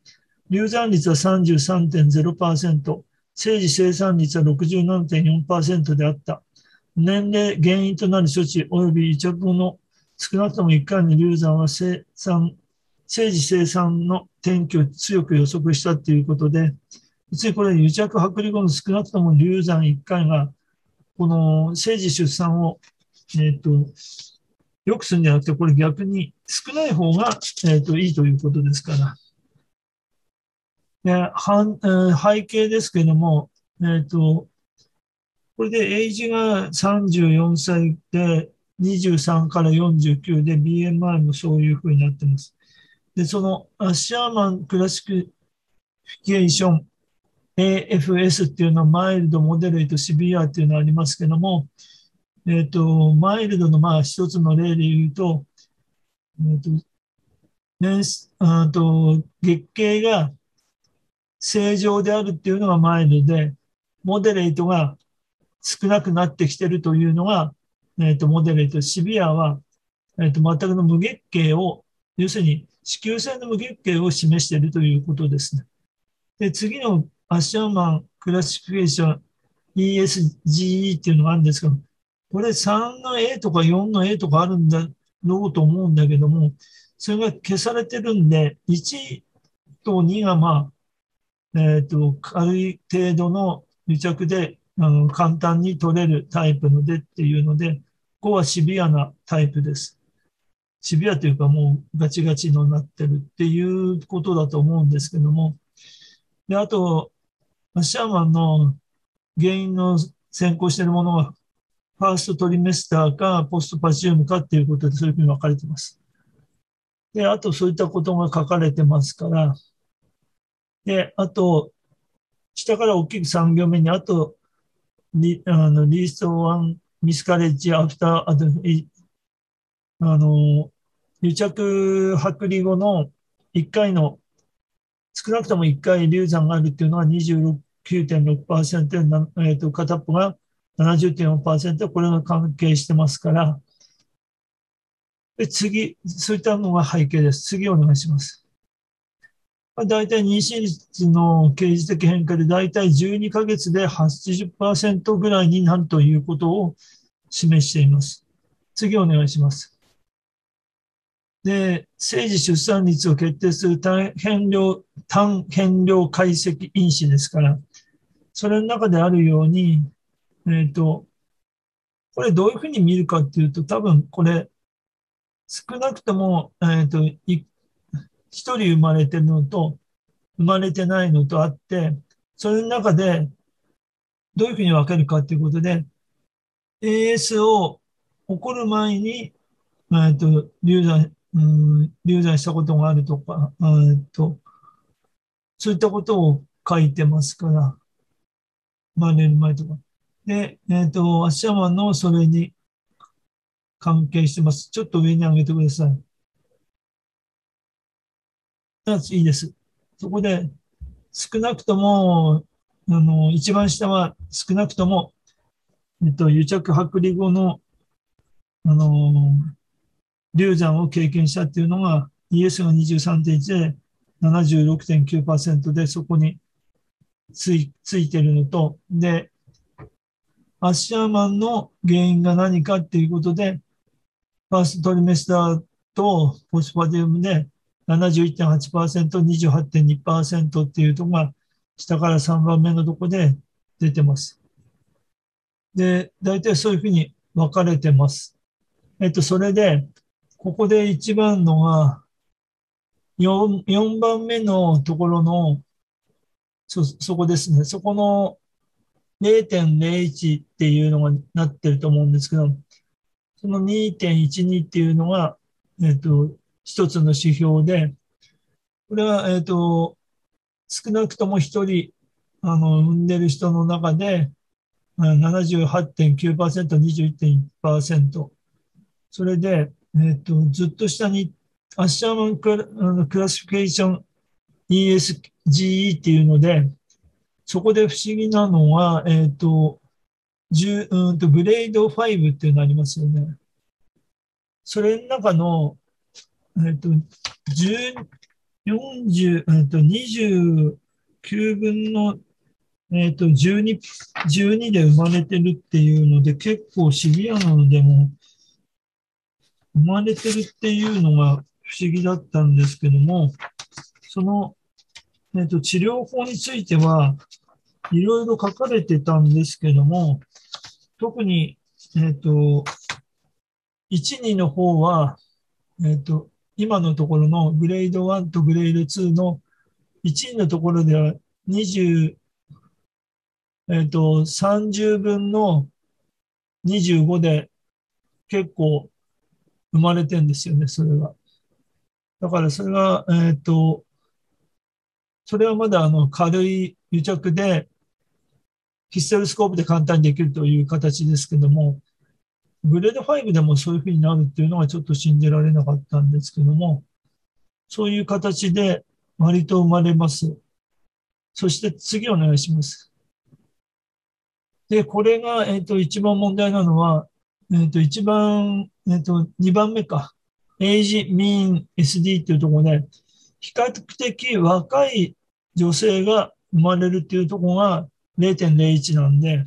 流産率は33.0%、生児生産率は67.4%であった。年齢、原因となる処置及び癒着後の少なくとも1回の流産は生産、生児生産の転居を強く予測したということで、別にこれ癒着剥離後の少なくとも流産1回が、この生児出産を、えっ、ー、と、よくするんじゃなくて、これ逆に少ない方が、えーと、いいということですから。ではえー、背景ですけども、えっ、と、これでエイジが34歳で、23から49で BMI もそういうふうになってます。で、その Asherman classification AFS っていうのは mild、moderate、severe っていうのがありますけども、えっ、ー、と、 mild のまあ一つの例で言うと、えっ、ー、と、年、あと、月経が正常であるっていうのがマイルドで、 moderate が少なくなってきてるというのがえっ、ー、と、 moderate、severe は、えっ、と、全くの無月経を、要するに子宮性の無月経を示しているということですね。で、次のアッシャーマンクラシフィケーション ESGE っていうのがあるんですけど、これ3の A とか4の A とかあるんだろうと思うんだけども、それが消されてるんで、1と2がまあ、えっ、ー、と、軽い程度の癒着であの簡単に取れるタイプのでっていうので、ここはシビアなタイプです。シビアというかもうガチガチのなってるっていうことだと思うんですけども。で、あと、シャーマンの原因の先行しているものは、ファーストトリメスターかポストパチウムかっていうことでそういうふうに分かれてます。で、あとそういったことが書かれてますから、で、あと、下から大きく3行目に、あとリあのリーストワンミスカレッジアフターああの癒着剥離後の1回の少なくとも1回流産があるっていうのは29.6%で、えー、と片っぽが70.4%これが関係してますからで次そういったのが背景です次お願いします大体妊娠率の刑事的変化で大体12ヶ月で80%ぐらいになるということを示しています。次お願いします。で、生児出産率を決定する単変量、単変量解析因子ですから、それの中であるように、えっ、ー、と、これどういうふうに見るかっていうと、多分これ、少なくとも、えっ、ー、と、一人生まれてるのと、生まれてないのとあって、それの中で、どういうふうに分けるかということで、AS を起こる前に、えっと、流産、うん、流産したことがあるとか、えっと、そういったことを書いてますから、生まれる前とか。で、えっと、アッシャーマンのそれに関係してます。ちょっと上に上げてください。いいです。そこで、少なくとも、あの、一番下は少なくとも、えっと、癒着剥離後の、あの、流産を経験したっていうのが、ES が23.1で76.9%で、そこについついてるのと、で、アッシャーマンの原因が何かっていうことで、ファーストトリメスターとポスパディウムで71.8%、28.2%っていうとこが下から3番目のとこで出てます。で、大体そういうふうに分かれてます。えっと、それで、ここで一番のが4、番目のところのそ、そこですね。そこの0.01っていうのがなってると思うんですけど、その2.12っていうのが、えっ、と、一つの指標で、これは、えっ、と、少なくとも一人、あの、産んでる人の中で、78.9%、21.1%。それで、えっ、と、ずっと下に、アッシャーマンクラあのクラシフィケーション ESGE っていうので、そこで不思議なのは、えっ、と、10うんとグレード5っていうのありますよね。それの中の、えっ、と、10 40、えっ、と、29分の、えっ、と、12、12で生まれてるっていうので、結構シビアなのでも、生まれてるっていうのが不思議だったんですけども、その、えっ、と、治療法については、いろいろ書かれてたんですけども、特に、えっ、と、1、2の方は、えっ、と、今のところのグレード1とグレード2の1のところでは20、えっ、と、30分の25で結構生まれてんですよね、それが。だからそれが、えっ、と、それはまだあの軽い癒着で、ヒステロスコープで簡単にできるという形ですけども、グレード5でもそういうふうになるっていうのはちょっと信じられなかったんですけども、そういう形で割と生まれます。そして次お願いします。で、これが、えっ、ー、と、一番問題なのは、えっ、ー、と、一番、えっ、ー、と、2番目か。エイジ、ミーン、SD っていうところで、比較的若い女性が生まれるっていうところが0.01なんで、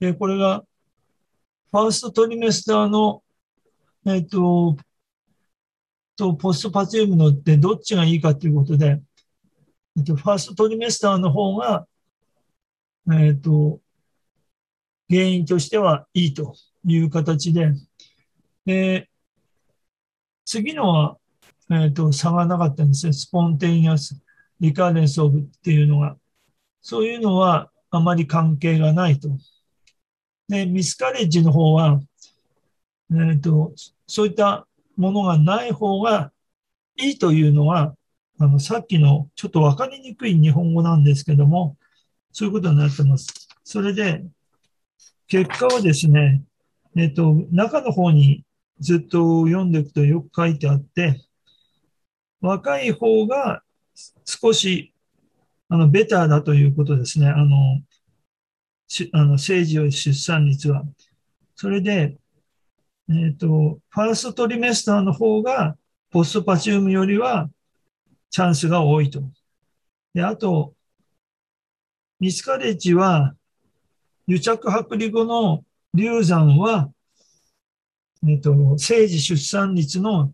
で、これがファーストトリメスターの、えっ、ー、と、と、ポストパチウムのってどっちがいいかということで、えっと、ファーストトリメスターの方が、えっと、原因としてはいいと。いう形で、で、次のは、えっと、差がなかったんですね。スポンテニアス、リカーレンスオブっていうのが。そういうのはあまり関係がないとで、ミスカレッジの方は、えーと、そういったものがない方がいいというのは、あのさっきのちょっと分かりにくい日本語なんですけども、そういうことになってます。それで、結果はですね、えっ、と、中の方にずっと読んでいくとよく書いてあって、若い方が少しあのベターだということですね。あの、あの政治を出産率は。それで、えっ、ー、と、ファーストトリメスターの方がポストパチウムよりはチャンスが多いと。で、あと、ミスカレッジは、癒着剥離後の流産は、えっ、と、政治出産率の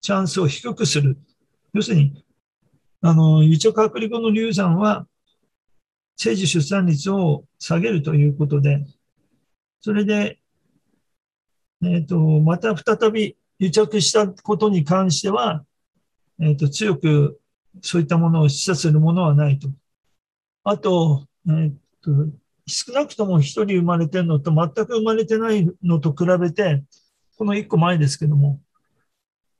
チャンスを低くする。要するに、あの、癒着剥離後の流産は、生児出産率を下げるということで、それで、えっ、ー、と、また再び癒着したことに関しては、えっ、ー、と、強くそういったものを示唆するものはないと。あと、えっ、ー、と、少なくとも一人生まれてるのと全く生まれてないのと比べて、この一個前ですけども、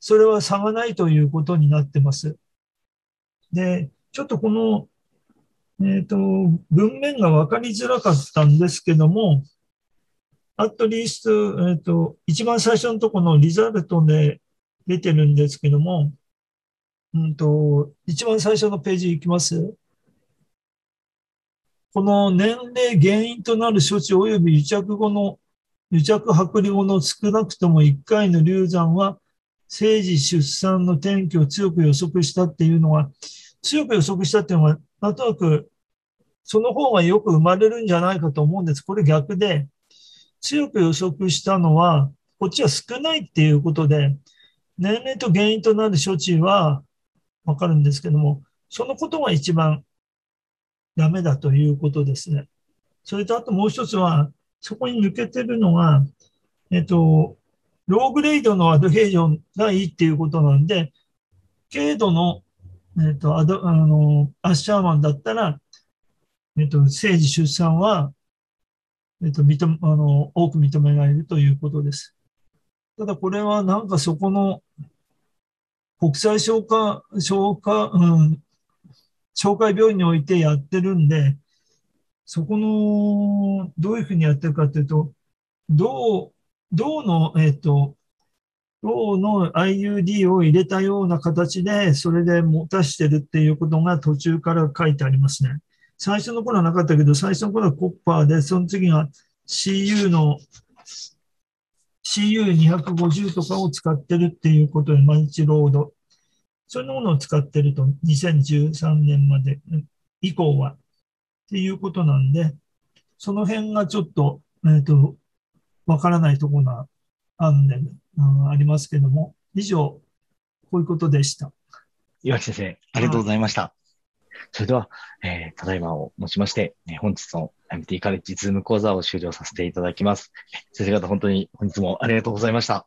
それは差がないということになってます。で、ちょっとこのえっ、ー、と、文面が分かりづらかったんですけども、アットリースト、えっ、ー、と、一番最初のとこのリザルトで出てるんですけども、うんと、一番最初のページいきます。この年齢原因となる処置及び癒着後の、癒着剥離後の少なくとも1回の流産は、生児出産の転機を強く予測したっていうのは、強く予測したっていうのは、なんとなく、その方がよく生まれるんじゃないかと思うんです。これ逆で、強く予測したのは、こっちは少ないっていうことで、年齢と原因となる処置はわかるんですけども、そのことが一番ダメだということですね。それとあともう一つは、そこに抜けてるのが、えっと、ローグレードのアドヘージョンがいいっていうことなんで、軽度のえっ、と、アド、あの、アッシャーマンだったら、えっ、と、生児出産は、えっ、と、認め、あの、多く認められるということです。ただこれはなんかそこの国際消化、消化、うん、紹介病院においてやってるんで、そこの、どういうふうにやってるかというと、銅、銅の、えっ、と、銅の IUD を入れたような形で、それで持たしてるっていうことが途中から書いてありますね。最初の頃はなかったけど、最初の頃はコッパーで、その次が CU の CU250 とかを使ってるっていうことで、マルチロード。そういうものを使ってると、2013年まで以降は。っていうことなんで、その辺がちょっと、えっ、と、わからないところがあるんで、うん、ありますけども、以上、こういうことでした。岩木先生、ありがとうございました。それでは、えーただいまをもちまして、えー本日の MT カレッジズーム講座を終了させていただきます。先生方、本当に本日もありがとうございました。